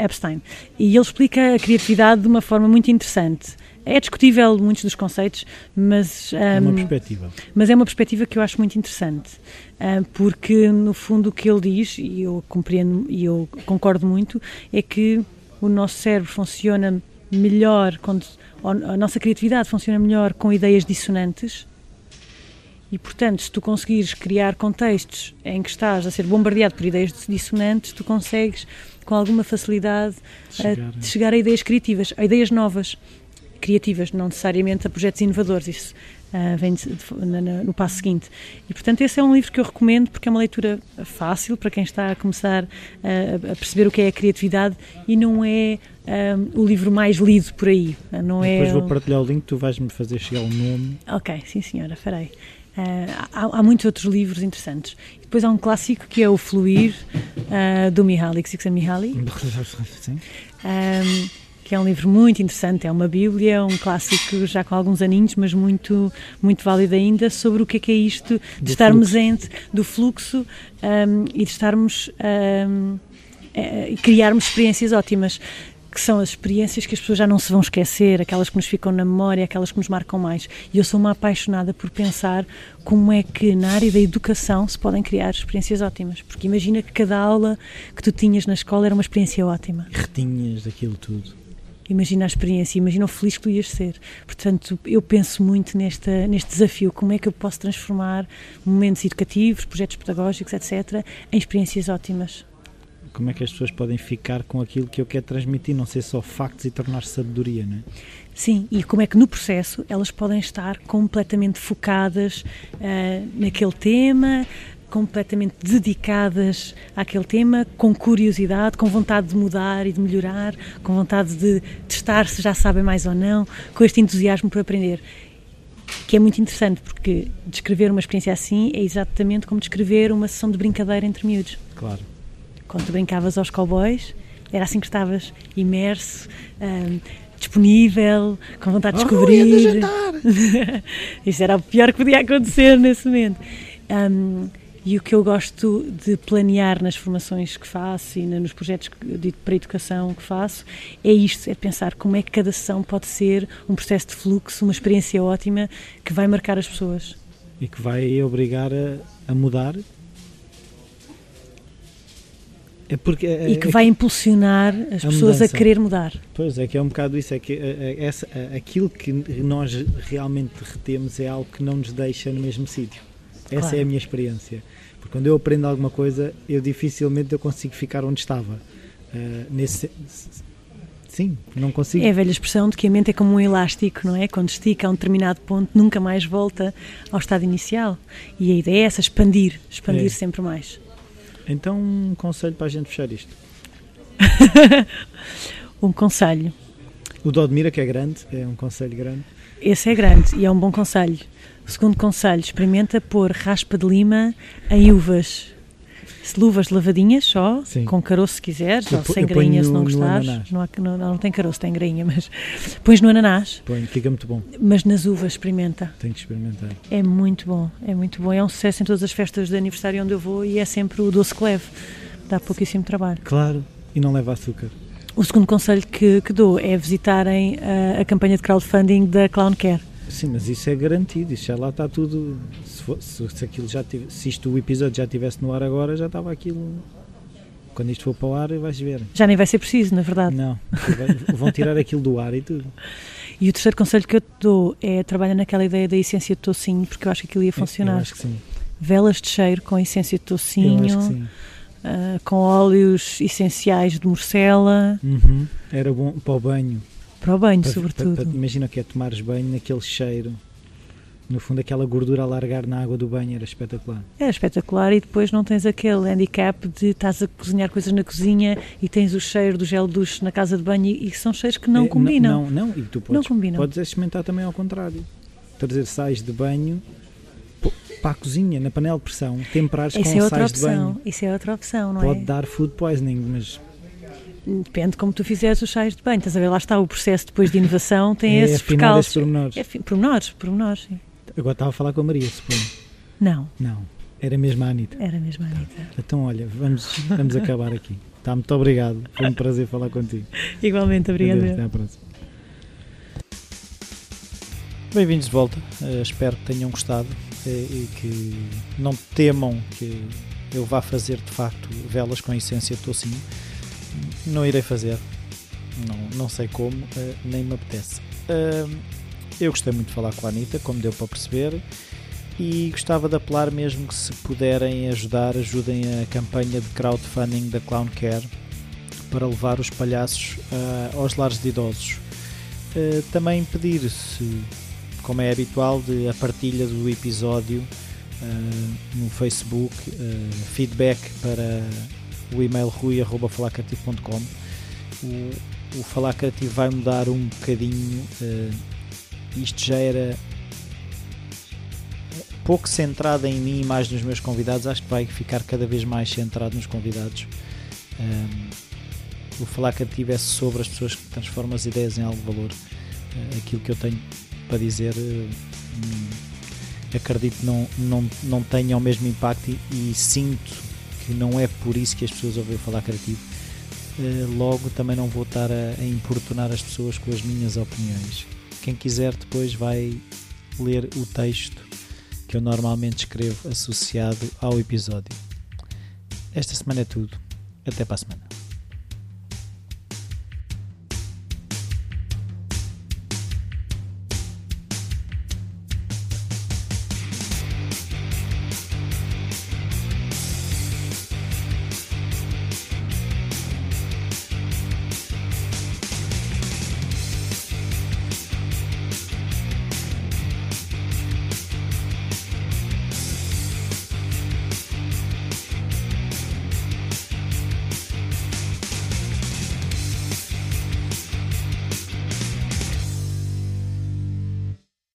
Epstein. E ele explica a criatividade de uma forma muito interessante. É discutível muitos dos conceitos, mas. Um, é uma perspectiva. Mas é uma perspectiva que eu acho muito interessante. Um, porque, no fundo, o que ele diz, e eu compreendo e eu concordo muito, é que o nosso cérebro funciona melhor, quando, a nossa criatividade funciona melhor com ideias dissonantes e, portanto, se tu conseguires criar contextos em que estás a ser bombardeado por ideias dissonantes, tu consegues, com alguma facilidade, chegar, a, chegar a ideias criativas, a ideias novas, criativas, não necessariamente a projetos inovadores. Isso uh, vem de, de, no, no passo seguinte. E, portanto, esse é um livro que eu recomendo porque é uma leitura fácil para quem está a começar a, a perceber o que é a criatividade e não é um, o livro mais lido por aí. Não Depois é vou partilhar o link, tu vais-me fazer chegar o nome. Ok, sim senhora, farei. Uh, há, há, muitos outros livros interessantes. E depois há um clássico que é o Fluir, uh, do Mihaly, Csikszentmihalyi. Sim. Um, que é um livro muito interessante, é uma bíblia, um clássico já com alguns aninhos, mas muito, muito válido ainda, sobre o que é que é isto de do estarmos entre do fluxo um, e de estarmos um, é, criarmos experiências ótimas que são as experiências que as pessoas já não se vão esquecer, aquelas que nos ficam na memória, aquelas que nos marcam mais. E eu sou uma apaixonada por pensar como é que na área da educação se podem criar experiências ótimas. Porque imagina que cada aula que tu tinhas na escola era uma experiência ótima. Retinhas daquilo tudo. Imagina a experiência, imagina o feliz que tu ias ser. Portanto, eu penso muito nesta, neste desafio: como é que eu posso transformar momentos educativos, projetos pedagógicos, etc., em experiências ótimas como é que as pessoas podem ficar com aquilo que eu quero transmitir, não ser só factos e tornar-se sabedoria, não é? Sim, e como é que no processo elas podem estar completamente focadas uh, naquele tema, completamente dedicadas àquele tema, com curiosidade, com vontade de mudar e de melhorar, com vontade de testar se já sabem mais ou não, com este entusiasmo por aprender. Que é muito interessante, porque descrever uma experiência assim é exatamente como descrever uma sessão de brincadeira entre miúdos. Claro quando tu brincavas aos cowboys, era assim que estavas imerso, um, disponível, com vontade de descobrir. Oh, Isso era o pior que podia acontecer nesse momento. Um, e o que eu gosto de planear nas formações que faço e nos projetos de, para educação que faço é isto: é pensar como é que cada sessão pode ser um processo de fluxo, uma experiência ótima que vai marcar as pessoas. E que vai obrigar a, a mudar é porque, é, e que é vai impulsionar as a pessoas mudança. a querer mudar. Pois é, que é um bocado isso, é que é, é, essa, aquilo que nós realmente retemos é algo que não nos deixa no mesmo sítio. Essa claro. é a minha experiência. Porque quando eu aprendo alguma coisa, eu dificilmente eu consigo ficar onde estava. Uh, nesse, sim, não consigo. É a velha expressão de que a mente é como um elástico, não é? Quando estica a um determinado ponto, nunca mais volta ao estado inicial. E a ideia é essa, expandir, expandir sempre mais. Então, um conselho para a gente fechar isto. um conselho. O Dodmira, que é grande, é um conselho grande. Esse é grande e é um bom conselho. O segundo conselho, experimenta pôr raspa de lima em uvas luvas lavadinhas só, Sim. com caroço se quiseres, ou sem grainha se não gostares. Não, há, não, não, tem caroço, tem grainha, mas pões no ananás. Põe, fica muito bom. Mas nas uvas experimenta. Tem que experimentar. É muito bom, é muito bom. É um sucesso em todas as festas de aniversário onde eu vou e é sempre o doce que leve. Dá pouquíssimo trabalho. Claro, e não leva açúcar. O segundo conselho que, que dou é visitarem a, a campanha de crowdfunding da Clown Care Sim, mas isso é garantido, isso já lá está tudo. Se, for, se, se, aquilo já tive, se isto o episódio já estivesse no ar agora, já estava aquilo. Quando isto for para o ar, vais ver. Já nem vai ser preciso, na verdade. Não, vão tirar aquilo do ar e tudo. E o terceiro conselho que eu te dou é trabalhar naquela ideia da essência de tocinho, porque eu acho que aquilo ia funcionar. Eu acho que sim. Velas de cheiro com essência de tocinho, uh, com óleos essenciais de morcela. Uhum. Era bom para o banho. Para o banho, para, sobretudo. Para, para, imagina que é tomares banho naquele cheiro. No fundo, aquela gordura a largar na água do banho era espetacular. Era espetacular e depois não tens aquele handicap de estás a cozinhar coisas na cozinha e tens o cheiro do gel duche na casa de banho e, e são cheiros que não é, combinam. Não, não, e tu podes, não combinam. podes experimentar também ao contrário. Trazer sais de banho para a cozinha, na panela de pressão, temperares Isso com é sais opção. de banho. Isso é outra opção, não Pode é? Pode dar food poisoning, mas Depende como tu fizeres os chás de banho. Estás a ver, lá está o processo depois de inovação, tem é esses percalços. pormenores. É, pormenores, pormenores, sim. Agora estava a falar com a Maria, suponho. Não. Não. Era mesmo a Anitta. Era mesmo a Anitta. Então, olha, vamos, vamos acabar aqui. Tá, muito obrigado. Foi um prazer falar contigo. Igualmente, obrigado. Até à próxima. Bem-vindos de volta. Uh, espero que tenham gostado uh, e que não temam que eu vá fazer de facto velas com essência de tocinho não irei fazer. Não, não sei como, uh, nem me apetece. Uh, eu gostei muito de falar com a Anitta, como deu para perceber, e gostava de apelar mesmo que se puderem ajudar, ajudem a campanha de crowdfunding da Clown Care para levar os palhaços uh, aos lares de idosos. também pedir, se, como é habitual, de a partilha do episódio no Facebook, feedback para o e-mail rui.falacreativo.com. O, o Falar Criativo vai mudar um bocadinho. Uh, isto já era pouco centrado em mim e mais nos meus convidados. Acho que vai ficar cada vez mais centrado nos convidados. Um, ehm, o Falar Criativo é sobre as pessoas que transformam as ideias em algo de valor. Uh, aquilo que eu tenho para dizer. Uh, acredito não, não, não tenha o mesmo impacto e, e sinto que não é por isso que as pessoas ouvem falar criativo. eh, logo também não vou estar a, a importunar as pessoas com as minhas opiniões. Quem quiser depois vai ler o texto que eu normalmente escrevo associado ao episódio. Esta semana é tudo. Até para a semana.